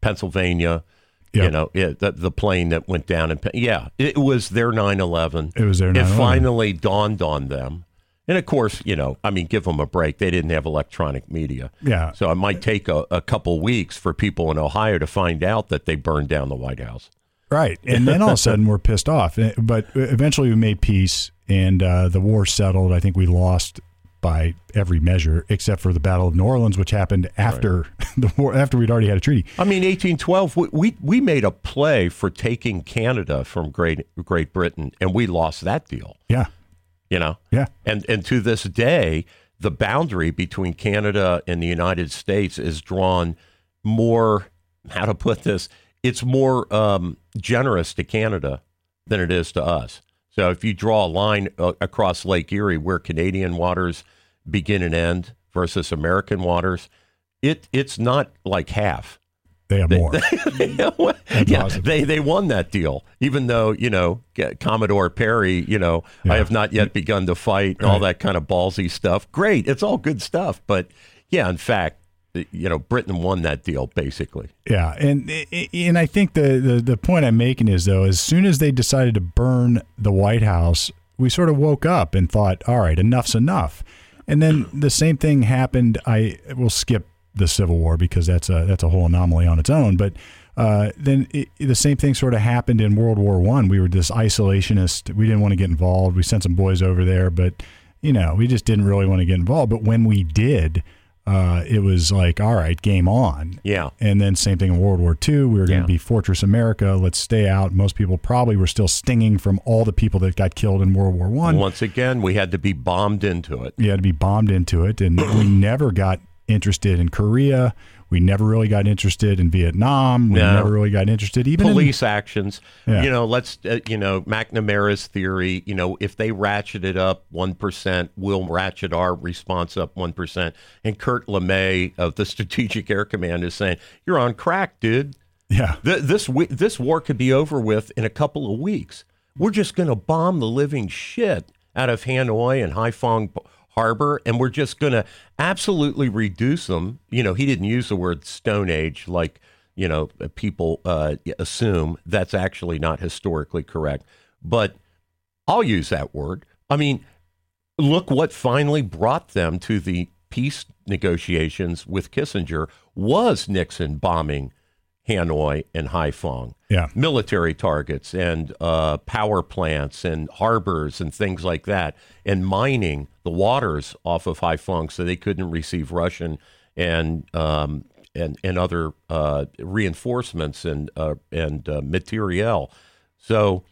Pennsylvania. Yep. You know, it, the the plane that went down and yeah, it was their 9/11. It was their It 9/11. finally dawned on them. And of course, you know, I mean, give them a break. They didn't have electronic media. Yeah. So it might take a, a couple weeks for people in Ohio to find out that they burned down the White House. Right. And then all of a sudden we're pissed off. Eh, But eventually we made peace and uh, the war settled. I think we lost by every measure except for the Battle of New Orleans, which happened after the war, after we'd already had a treaty. I mean, 1812, we, we, we made a play for taking Canada from Great, Great Britain, and we lost that deal, Yeah. You know? Yeah. And, and to this day, the boundary between Canada and the United States is drawn more, how to put this, it's more um, generous to Canada than it is to us. So if you draw a line uh, across Lake Erie where Canadian waters begin and end versus American waters, it it's not like half. They have more. Mm-hmm. yeah, awesome. they they won that deal, even though you know Commodore Perry. You know, I have not yet mm-hmm. begun to fight and all that kind of ballsy stuff. Great, it's all good stuff, but yeah, in fact, you know, Britain won that deal basically. Yeah, and and I think the, the the point I'm making is though, as soon as they decided to burn the White House, we sort of woke up and thought, all right, enough's enough. And then the same thing happened. I will skip the Civil War because that's a that's a whole anomaly on its own. But uh, then it, the same thing sort of happened in World War One. We were this isolationist. We didn't want to get involved. We sent some boys over there, but you know, we just didn't really want to get involved. But when we did, uh, it was like, all right, game on. Yeah, And then same thing in World War II. We were going Yeah. to be Fortress America. Let's stay out. Most people probably were still stinging from all the people that got killed in World War One. once again, we had to be bombed into it. You had to be bombed into it, and we never got interested in Korea. We never really got interested in Vietnam. We No. never really got interested even in police actions. Yeah. You know, let's uh, you know McNamara's theory. You know, if they ratchet it up one percent, we'll ratchet our response up one percent. And Kurt LeMay of the Strategic Air Command is saying, "You're on crack, dude. yeah. Th- this we- this war could be over with in a couple of weeks. We're just going to bomb the living shit out of Hanoi and Haiphong Harbor, and we're just going to absolutely reduce them. You know, he didn't use the word Stone Age like you know people uh, assume. That's actually not historically correct, but I'll use that word. I mean, look what finally brought them to the peace negotiations with Kissinger was Nixon bombing Hanoi and Haiphong. Yeah. Military targets and uh, power plants and harbors and things like that, and mining the waters off of Haiphong so they couldn't receive Russian and um, and and other uh, reinforcements and uh, and uh, materiel. So,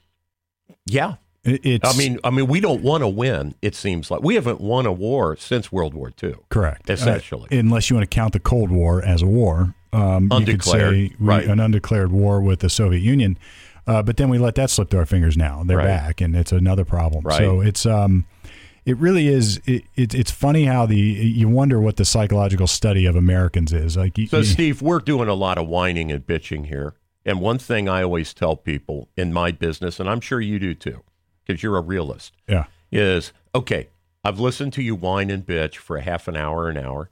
yeah, It- It's I mean, I mean, we don't want to win. It seems like we haven't won a war since World War II. correct. essentially. Uh, unless you want to count the Cold War as a war. Um, You could say we, right. an undeclared war with the Soviet Union. Uh, but then we let that slip through our fingers now. They're Right. back, and it's another problem. Right. So it's um, it really is. It, it, it's funny how the you wonder what the psychological study of Americans is. Like, you, So, you- Steve, we're doing a lot of whining and bitching here. And one thing I always tell people in my business, and I'm sure you do too, because you're a realist, yeah, is okay, I've listened to you whine and bitch for a half an hour, an hour.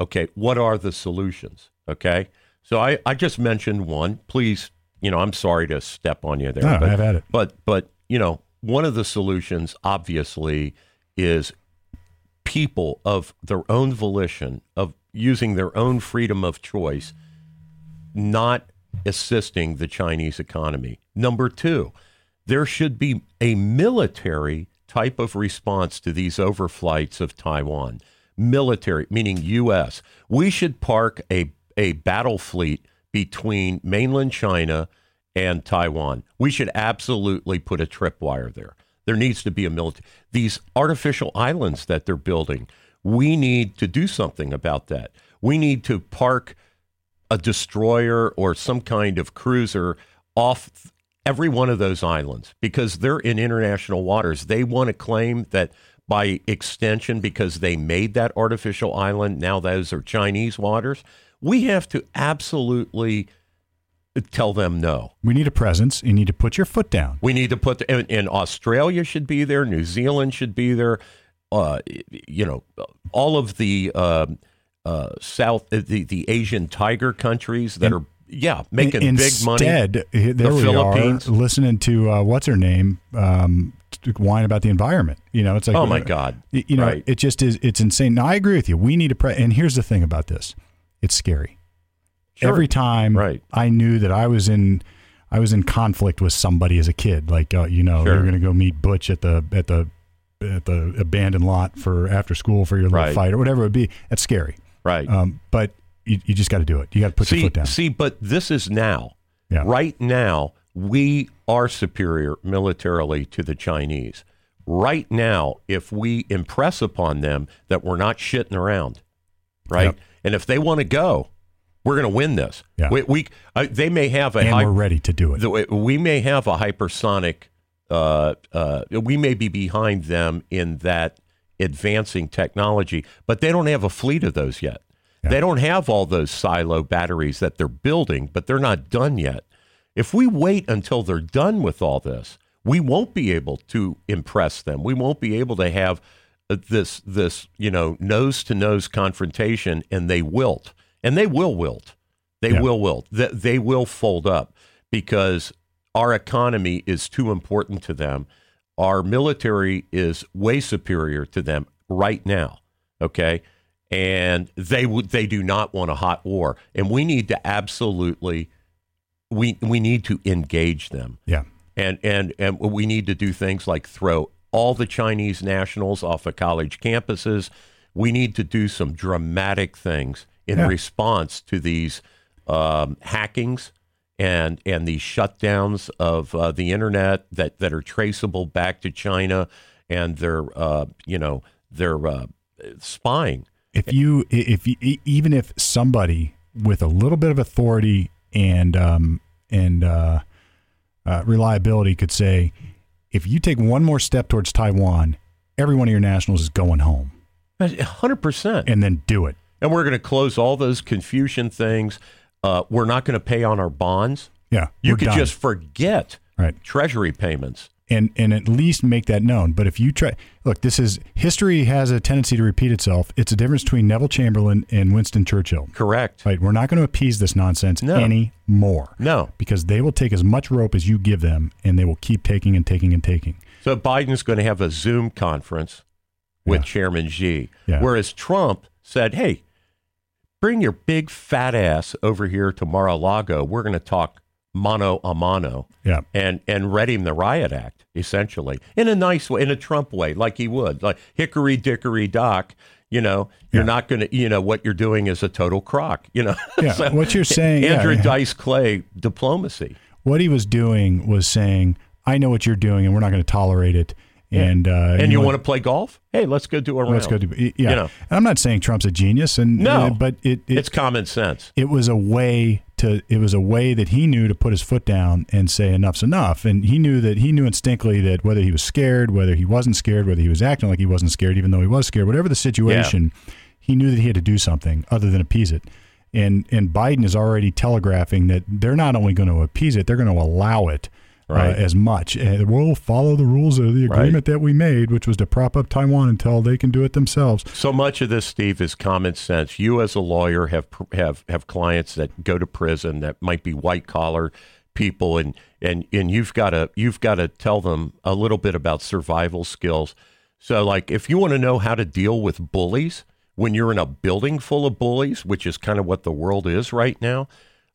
Okay, what are the solutions? Okay. So I, I just mentioned one. Please, you know, I'm sorry to step on you there. No, but, I've had it. But but you know, one of the solutions obviously is people of their own volition, of using their own freedom of choice, not assisting the Chinese economy. Number two, there should be a military type of response to these overflights of Taiwan. Military, meaning U.S. We should park a, a battle fleet between mainland China and Taiwan. We should absolutely put a tripwire there. There needs to be a military. These artificial islands that they're building, we need to do something about that. We need to park a destroyer or some kind of cruiser off every one of those islands because they're in international waters. They want to claim that by extension, because they made that artificial island, now those are Chinese waters. We have to absolutely tell them no. We need a presence. You need to put your foot down. We need to put, the, and, and Australia should be there, New Zealand should be there. Uh, you know, all of the uh, uh, South, the, the Asian tiger countries that are yeah, making Instead, big money. Instead, There The we Philippines. are listening to uh, what's her name um, whine about the environment. You know, it's like Oh, my God. You know, Right. it just is. It's insane. Now I agree with you. We need to. Pre- and here's the thing about this: it's scary. Sure. Every time Right. I knew that I was in, I was in conflict with somebody as a kid. Like uh, you know, Sure. you're going to go meet Butch at the at the at the abandoned lot for after school for your little Right. fight or whatever it would be. That's scary. Right. Um, but you, you just got to do it. You got to put your see, foot down. see, but this is now. Yeah. Right now, we are superior militarily to the Chinese. Right now, if we impress upon them that we're not shitting around, right? Yep. And if they want to go, we're going to win this. Yeah. We, we uh, they may have a and high, we're ready to do it. we may have a hypersonic. Uh, uh, we may be behind them in that advancing technology, but they don't have a fleet of those yet. Yeah. They don't have all those silo batteries that they're building, but they're not done yet. If we wait until they're done with all this, we won't be able to impress them. We won't be able to have Uh, this this you know nose to nose confrontation, and they wilt, and they will wilt. They Yeah. will wilt. They, they will fold up because our economy is too important to them. Our military is way superior to them right now. Okay, and they would they do not want a hot war, and we need to absolutely we we need to engage them yeah. and and and we need to do things like throw all the Chinese nationals off of college campuses. We need to do some dramatic things in Yeah. response to these um, hackings and and these shutdowns of uh, the internet that that are traceable back to China and their uh, you know their uh, spying. If you, if you, even if somebody with a little bit of authority and um, and uh, uh, reliability could say, if you take one more step towards Taiwan, every one of your nationals is going home, hundred percent. and then do it. And we're going to close all those Confucian things. Uh, we're not going to pay on our bonds. Yeah, You could done. just forget right. treasury payments. And and at least make that known. But if you try, look, this is history has a tendency to repeat itself. It's a difference between Neville Chamberlain and Winston Churchill. Correct. Right, we're not going to appease this nonsense No. anymore. No. because they will take as much rope as you give them, and they will keep taking and taking and taking. So Biden's going to have a Zoom conference with Yeah. Chairman Xi, Yeah. whereas Trump said, "Hey, bring your big fat ass over here to Mar-a-Lago. We're going to talk mano a mano." Yeah, and and read him the riot act essentially in a nice way, in a Trump way, like he would, like hickory dickory dock. You know, you're Yeah. not going to. You know what you're doing is a total crock. You know. Yeah, what you're saying- Andrew yeah. Dice Clay diplomacy. what he was doing was saying, "I know what you're doing, and we're not going to tolerate it." And uh, And you know want to play golf? Hey, let's go do a round. Let's go do. Yeah, You know. and I'm not saying Trump's a genius, and No. uh, but it, it It's common sense. it was a way to it was a way that he knew to put his foot down and say enough's enough and he knew that he knew instinctively that whether he was scared whether he wasn't scared whether he was acting like he wasn't scared even though he was scared whatever the situation he knew that he had to do something other than appease it and and Biden is already telegraphing that they're not only going to appease it they're going to allow it Right. uh, as much and we'll follow the rules of the Right. agreement that we made which was to prop up Taiwan until they can do it themselves So much of this, Steve, is common sense. You, as a lawyer, have have have clients that go to prison that might be white collar people, and and and you've got to you've got to tell them a little bit about survival skills. So, like, if you want to know how to deal with bullies when you're in a building full of bullies, which is kind of what the world is right now,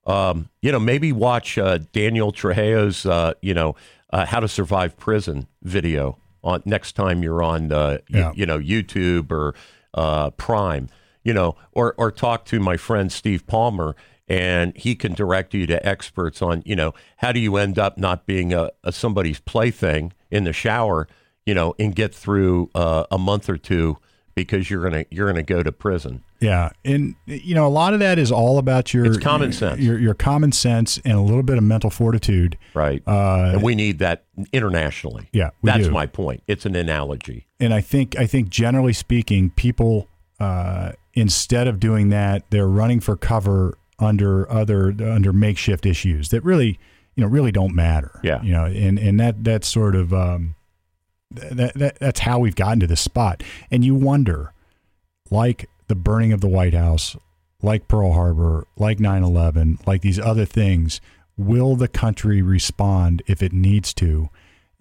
um, you know, maybe watch uh, Daniel Trejo's, uh, you know, uh, how to survive prison video on next time you're on, uh, Yeah. you know, YouTube or uh, Prime, you know, or or talk to my friend Steve Palmer and he can direct you to experts on, you know, how do you end up not being a, a somebody's plaything in the shower, you know, and get through uh, a month or two because you're gonna you're gonna go to prison. Yeah, and you know a lot of that is all about your It's common sense. your, your common sense, and a little bit of mental fortitude. Right. Uh, and we need that internationally. Yeah, we That's do. my point. It's an analogy. and I think I think generally speaking, people uh, instead of doing that, they're running for cover under other under makeshift issues that really you know really don't matter. Yeah. you know, and and that that sort of um, that, that that's how we've gotten to this spot. And you wonder, like the burning of the White House, like Pearl Harbor, like 9/11, like these other things, will the country respond if it needs to?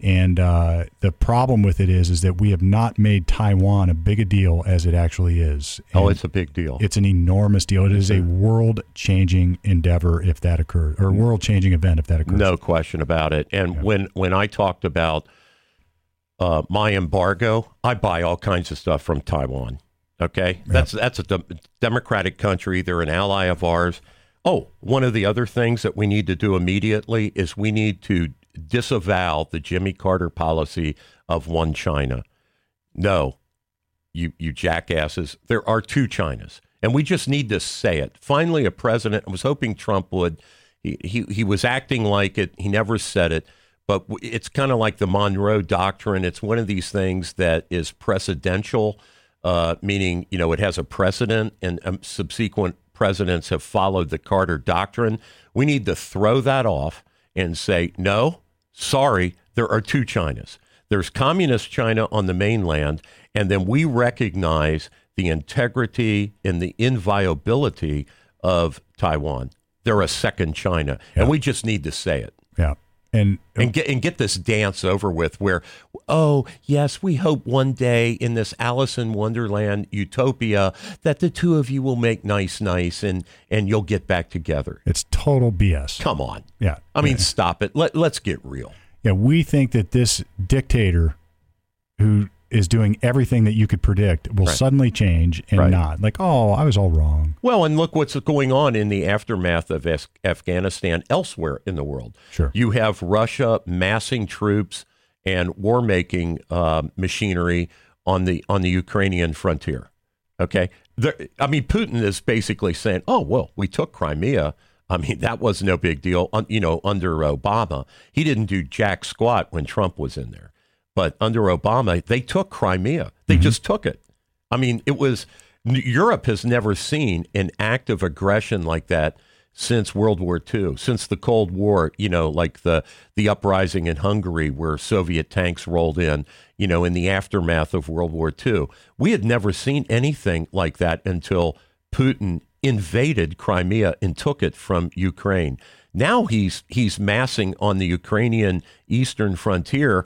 And uh, the problem with it is, is that we have not made Taiwan a big a deal as it actually is. Oh, it's a big deal. it's an enormous deal. It is a world-changing endeavor if that occurs, or world-changing event if that occurs. No question about it. And when when I talked about uh, my embargo, I buy all kinds of stuff from Taiwan. Okay, that's that's a de- democratic country. They're an ally of ours. Oh, one of the other things that we need to do immediately is we need to disavow the Jimmy Carter policy of one China. No, you you jackasses. There are two Chinas, and we just need to say it. Finally, a president. I was hoping Trump would. He he, he was acting like it. He never said it. But it's kind of like the Monroe Doctrine. It's one of these things that is precedential, uh, meaning you know it has a precedent, and um, subsequent presidents have followed the Carter Doctrine. We need to throw that off and say no. Sorry, there are two Chinas. There's communist China on the mainland, and then we recognize the integrity and the inviolability of Taiwan. They're a second China, and we just need to say it Yeah, and uh, and get and get this dance over with. Where, oh yes, we hope one day in this Alice in Wonderland utopia that the two of you will make nice, nice, and and you'll get back together. it's total BS. Come on, Yeah, I mean, stop it. Let let's get real. Yeah, we think that this dictator who is doing everything that you could predict will Right. suddenly change and Right. not. Like, oh, I was all wrong. Well, and look what's going on in the aftermath of Af- Afghanistan elsewhere in the world. Sure. You have Russia massing troops and war making uh, machinery on the on the Ukrainian frontier. Okay, There- I mean Putin is basically saying, "Oh well, we took Crimea. I mean that was no big deal. You know, under Obama, he didn't do jack squat when Trump was in there, but under Obama, they took Crimea. They mm-hmm. just took it. I mean, it was Europe has never seen an act of aggression like that since World War II, since the Cold War. You know, like the the uprising in Hungary where Soviet tanks rolled in. You know, in the aftermath of World War II, we had never seen anything like that until Putin invaded Crimea and took it from Ukraine. Now he's he's massing on the Ukrainian eastern frontier,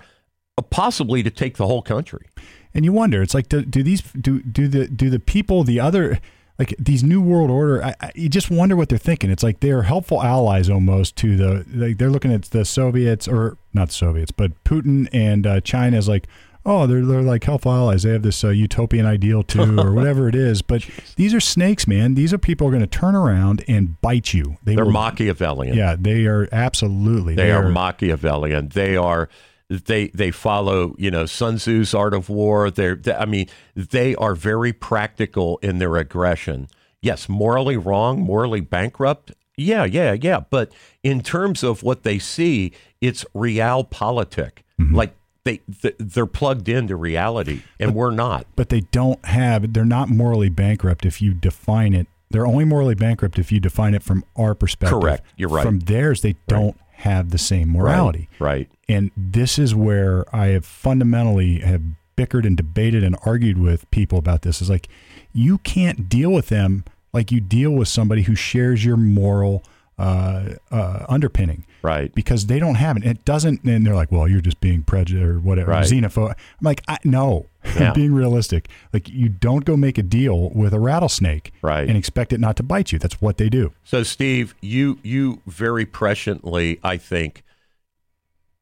possibly to take the whole country. And you wonder, it's like, do, do these do do the do the people the other like these new world order? I, I, you just wonder what they're thinking. It's like they're helpful allies almost to the like they're looking at the Soviets or not the Soviets, but Putin and uh, China is like. Oh, they're, they're like helpful allies. They have this uh, utopian ideal too, or whatever it is. But these are snakes, man. These are people who are going to turn around and bite you. They They're will- Machiavellian. Yeah, they are absolutely. They are Machiavellian. They are they they follow you know Sun Tzu's Art of War. They're they, I mean they are very practical in their aggression. Yes, morally wrong, morally bankrupt. Yeah, yeah, yeah. But in terms of what they see, it's realpolitik. Mm-hmm. Like they th- they're plugged into reality, and we're not. but they don't have. They're not morally bankrupt if you define it. They're only morally bankrupt if you define it from our perspective. Correct. You're right. From theirs, they don't have the same morality. Right. And this is where I have fundamentally have bickered and debated and argued with people about this. Is like you can't deal with them like you deal with somebody who shares your moral uh, uh, underpinning Right. because they don't have it. It doesn't, and they're like, "Well, you're just being prejudiced or whatever, Right. xenophobe." I'm like, I, "No, Yeah. Being realistic. Like, you don't go make a deal with a rattlesnake Right. and expect it not to bite you. That's what they do." So, Steve, you you very presciently, I think,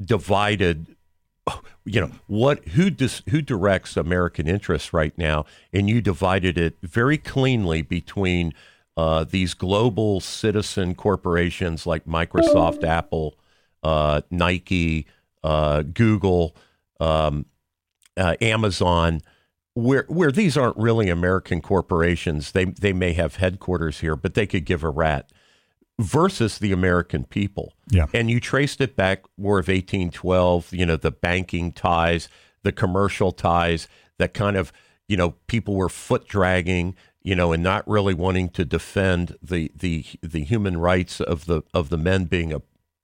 divided. You know what? Who dis, who directs American interests right now? And you divided it very cleanly between uh, these global citizen corporations like Microsoft, Apple, uh, Nike, uh, Google, um, uh, Amazon, where where these aren't really American corporations. They they may have headquarters here, but they could give a rat. Versus the American people, Yeah. and you traced it back War of eighteen twelve. You know the banking ties, the commercial ties, that kind of you know people were foot dragging, you know, and not really wanting to defend the the the human rights of the of the men being uh,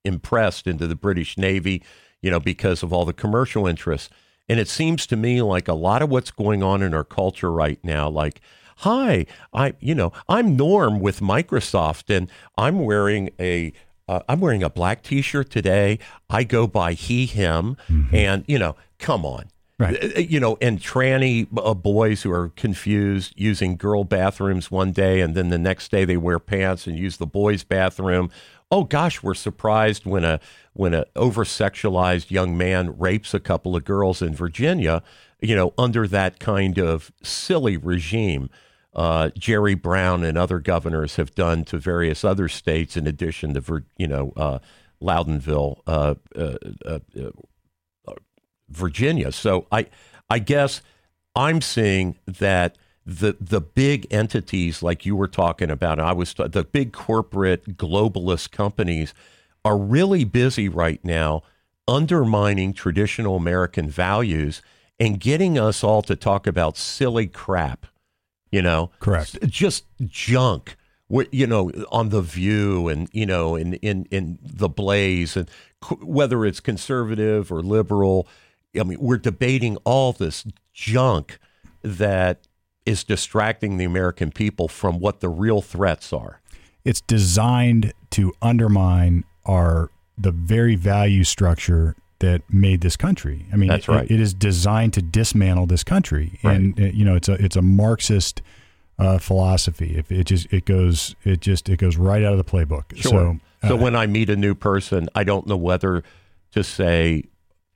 impressed into the British Navy, you know, because of all the commercial interests. And it seems to me like a lot of what's going on in our culture right now, like, hi, I, you know, I'm Norm with Microsoft, and I'm wearing a, uh, I'm wearing a black T-shirt today. I go by he, him, and you know, come on, Right. Uh, you know, and tranny uh, boys who are confused using girl bathrooms one day, and then the next day they wear pants and use the boys' bathroom. Oh gosh, we're surprised when a when a over sexualized young man rapes a couple of girls in Virginia. You know, under that kind of silly regime. Uh, Jerry Brown and other governors have done to various other states, in addition to, you know, uh, Loudonville, uh, uh, uh, uh, Virginia. So I, I guess I'm seeing that the the big entities like you were talking about, I was the big corporate globalist companies are really busy right now undermining traditional American values and getting us all to talk about silly crap. You know, Correct. Just junk. You know, on the View and you know, in in in the Blaze, and whether it's conservative or liberal. I mean, we're debating all this junk that is distracting the American people from what the real threats are. It's designed to undermine our the very value structure that made this country. I mean, That's it- right. it is designed to dismantle this country, Right. and uh, you know, it's a it's a Marxist uh, philosophy. If it just it goes it just it goes right out of the playbook. Sure. So, So uh, when I meet a new person, I don't know whether to say,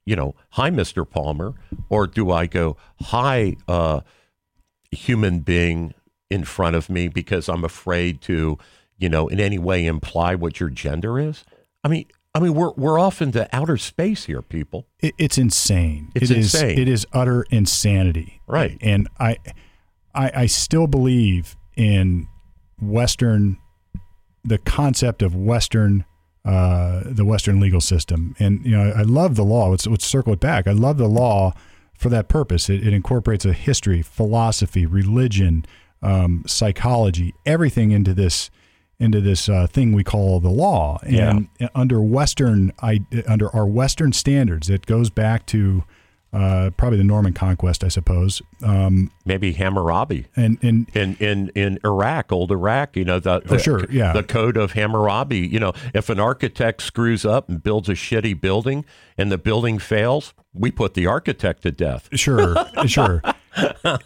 you know, hi, Mr. Palmer, or do I go, hi, uh, human being in front of me because I'm afraid to, you know, in any way imply what your gender is? I mean, I mean, we're we're off into outer space here, people. it, it's insane. It's It is- insane. It is utter insanity. Right. And I, I, I still believe in Western, the concept of Western, uh, the Western legal system. And you know, I love the law. Let's, let's circle it back. I love the law for that purpose. It, it incorporates a history, philosophy, religion, um, psychology, everything into this into this uh, thing we call the law. And under Western, I, under our Western standards, it goes back to uh, probably the Norman conquest, I suppose. Um, Maybe Hammurabi. and and in in in Iraq, old Iraq, you know the, the sure, yeah. the code of Hammurabi. You know, if an architect screws up and builds a shitty building and the building fails, we put the architect to death. Sure, sure.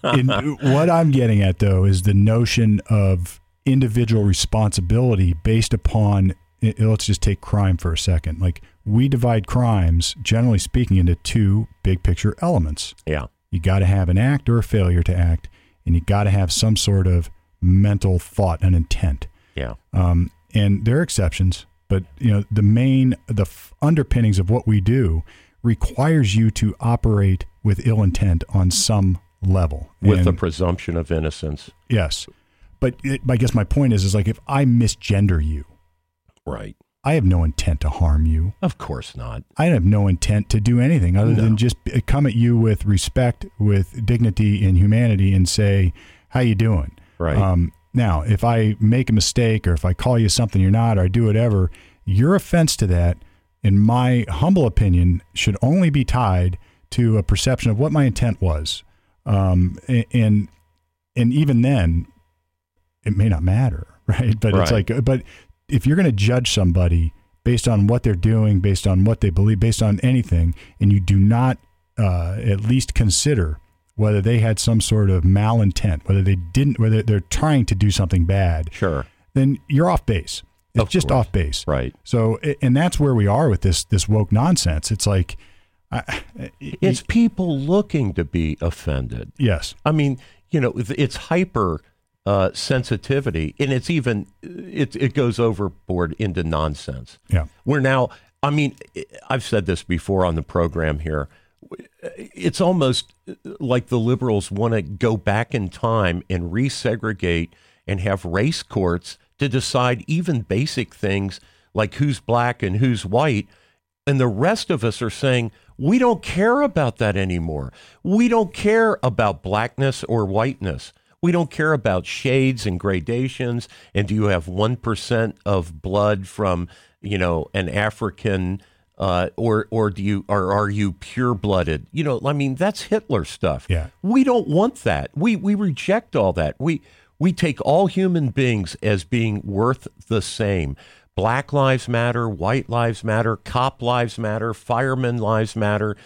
And what I'm getting at, though, is the notion of individual responsibility based upon. Let's just take crime for a second. Like we divide crimes, generally speaking, into two big picture elements. Yeah, You got to have an act or a failure to act, and you got to have some sort of mental thought and intent. yeah, Um, and there are exceptions, but you know the main the f- underpinnings of what we do requires you to operate with ill intent on some level. with And- the presumption of innocence. yes, but it, I guess my point is is like if I misgender you, Right. I have no intent to harm you. Of course not. I have no intent to do anything other No. than just come at you with respect, with dignity and humanity, and say, "How you doing?" Right. Um, now, if I make a mistake or if I call you something you're not or I do whatever, your offense to that, in my humble opinion, should only be tied to a perception of what my intent was. Um, and and even then, it may not matter, right? But it's like, but if you're going to judge somebody based on what they're doing, based on what they believe, based on anything, and you do not uh, at least consider whether they had some sort of malintent, whether they didn't, whether they're trying to do something bad, sure. then you're off base. It's Of just course. off base. Right. So, and that's where we are with this this woke nonsense. It's like, I, It's people looking to be offended. yes, I mean, you know, it's hyper uh, sensitivity, and it's even it it goes overboard into nonsense. Yeah. We're now. I mean, I've said this before on the program here. It's almost like the liberals want to go back in time and resegregate and have race courts to decide even basic things like who's black and who's white. And the rest of us are saying, we don't care about that anymore. We don't care about blackness or whiteness. We don't care about shades and gradations. And do you have 1% of blood from, you know, an African uh, or or do you or are you pure blooded? You know, I mean, that's Hitler stuff. Yeah. We don't want that. We we reject all that. We we take all human beings as being worth the same. Black lives matter, white lives matter, cop lives matter, firemen lives matter,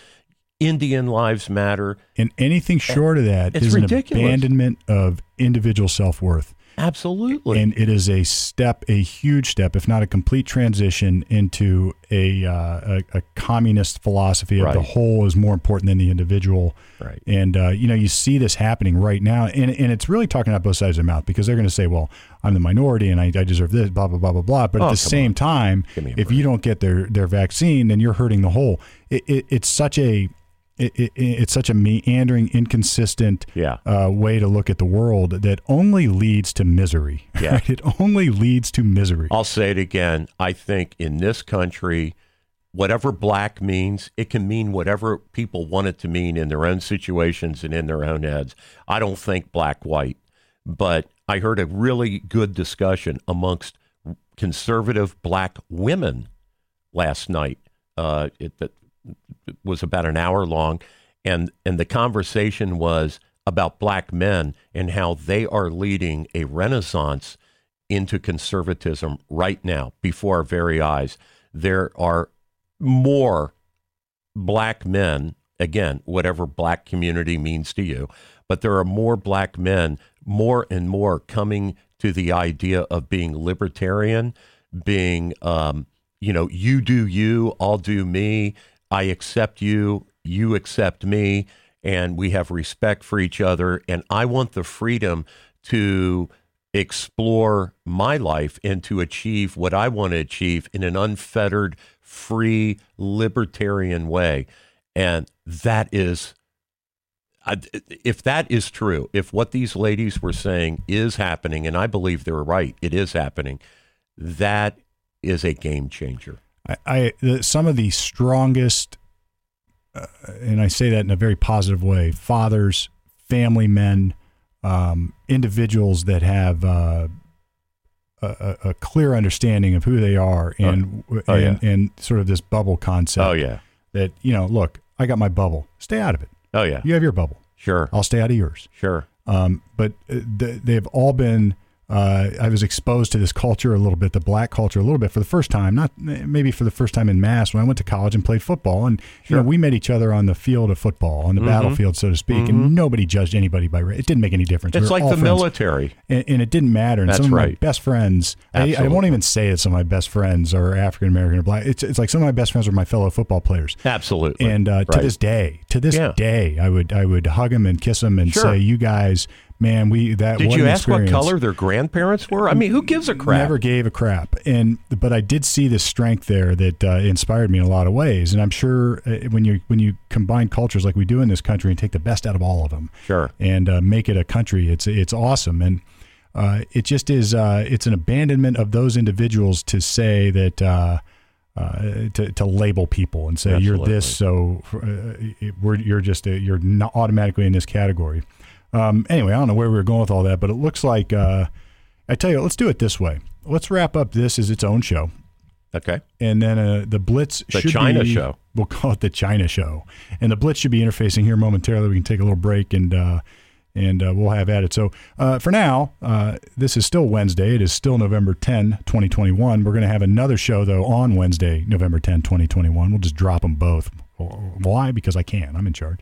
Indian lives matter. And anything short of that It's is ridiculous. an abandonment of individual self worth. Absolutely. And it is a step, a huge step, if not a complete transition into a uh, a, a communist philosophy of the whole is more important than the individual. Right. And uh, you know, you see this happening right now, and and it's really talking out both sides of their mouth because they're going to say, "Well, I'm the minority and I, I deserve this," blah blah blah blah blah. But Oh, at the same time, Give me a if break. you don't get their their vaccine, then you're hurting the whole. It, it, it's such a it, it, it's such a meandering, inconsistent Yeah. uh, way to look at the world that only leads to misery. Yeah. right? It only leads to misery. I'll say it again. I think in this country, whatever black means, it can mean whatever people want it to mean in their own situations and in their own heads. I don't think black white, but I heard a really good discussion amongst conservative black women last night. Uh, it, that it was about an hour long, and and the conversation was about black men and how they are leading a renaissance into conservatism right now before our very eyes. There are more black men, again, whatever black community means to you, but there are more black men, more and more coming to the idea of being libertarian, being, um, you know, you do you, I'll do me, I accept you, you accept me, and we have respect for each other. And I want the freedom to explore my life and to achieve what I want to achieve in an unfettered, free, libertarian way. And that is, if that is true, if what these ladies were saying is happening, and I believe they're right, it is happening, that is a game changer. I, I some of the strongest, uh, and I say that in a very positive way. Fathers, family men, um, individuals that have uh, a, a clear understanding of who they are, and Oh, and, yeah. and sort of this bubble concept. Oh, yeah. That you know, look, I got my bubble. Stay out of it. Oh, yeah. You have your bubble. Sure. I'll stay out of yours. Sure. Um, but uh, th- they've all been. Uh, I was exposed to this culture a little bit, the black culture a little bit for the first time. Not maybe for the first time in mass when I went to college and played football, and you know we met each other on the field of football, on the battlefield, so to speak, and nobody judged anybody by race. It didn't make any difference. It's were like the friends. military. and, and it didn't matter. And That's some of my right. best friends, I, I won't even say that some of my best friends are African American or black. It's it's like some of my best friends are my fellow football players. Absolutely. And uh, to this day, to this Yeah. day, I would I would hug them and kiss them and Sure. say, "You guys, man, we that Did you ask what color their grandparents were? I mean, who gives a crap? Never gave a crap, and but I did see the strength there that uh, inspired me in a lot of ways, and I'm sure uh, when you when you combine cultures like we do in this country and take the best out of all of them, Sure. and uh, make it a country, it's it's awesome, and uh, it just is uh, it's an abandonment of those individuals to say that. Uh, uh, to, to label people and say you're this, so uh, we're, you're just a, you're not automatically in this category. Um, anyway, I don't know where we were going with all that, but it looks like uh, I tell you, let's do it this way. Let's wrap up this as its own show, Okay. and then uh, the Blitz The China be- show. We'll call it the China show, and the Blitz should be interfacing here momentarily. We can take a little break and. Uh, and uh, we'll have at it. So uh, for now, uh, this is still Wednesday. It is still November 10, 2021. We're going to have another show, though, on Wednesday, November 10, 2021. We'll just drop them both. Why? Because I can. I'm in charge.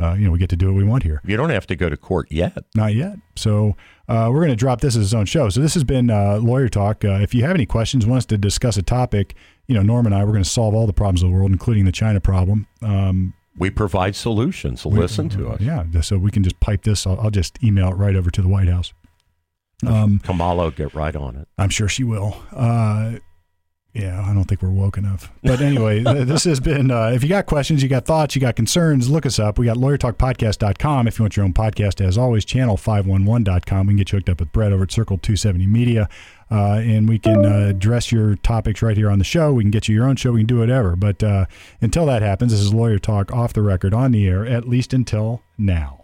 Uh, you know, we get to do what we want here. You don't have to go to court yet. Not yet. So uh, we're going to drop this as its own show. So this has been uh, Lawyer Talk. Uh, if you have any questions, want us to discuss a topic, you know, Norm and I, we're going to solve all the problems of the world, including the China problem. Um, We provide solutions. Listen to us. yeah, so we can just pipe this. I'll, I'll just email it right over to the White House. Um, Kamala will get right on it. I'm sure she will. Yeah, I don't think we're woke enough. But anyway, this has been. Uh, if you got questions, you got thoughts, you got concerns, look us up. We got lawyertalkpodcast.com. If you want your own podcast, as always, channel511.com. We can get you hooked up with Brett over at Circle 270 Media. Uh, and we can uh, address your topics right here on the show. We can get you your own show. We can do whatever. But uh, until that happens, this is Lawyer Talk off the record on the air, at least until now.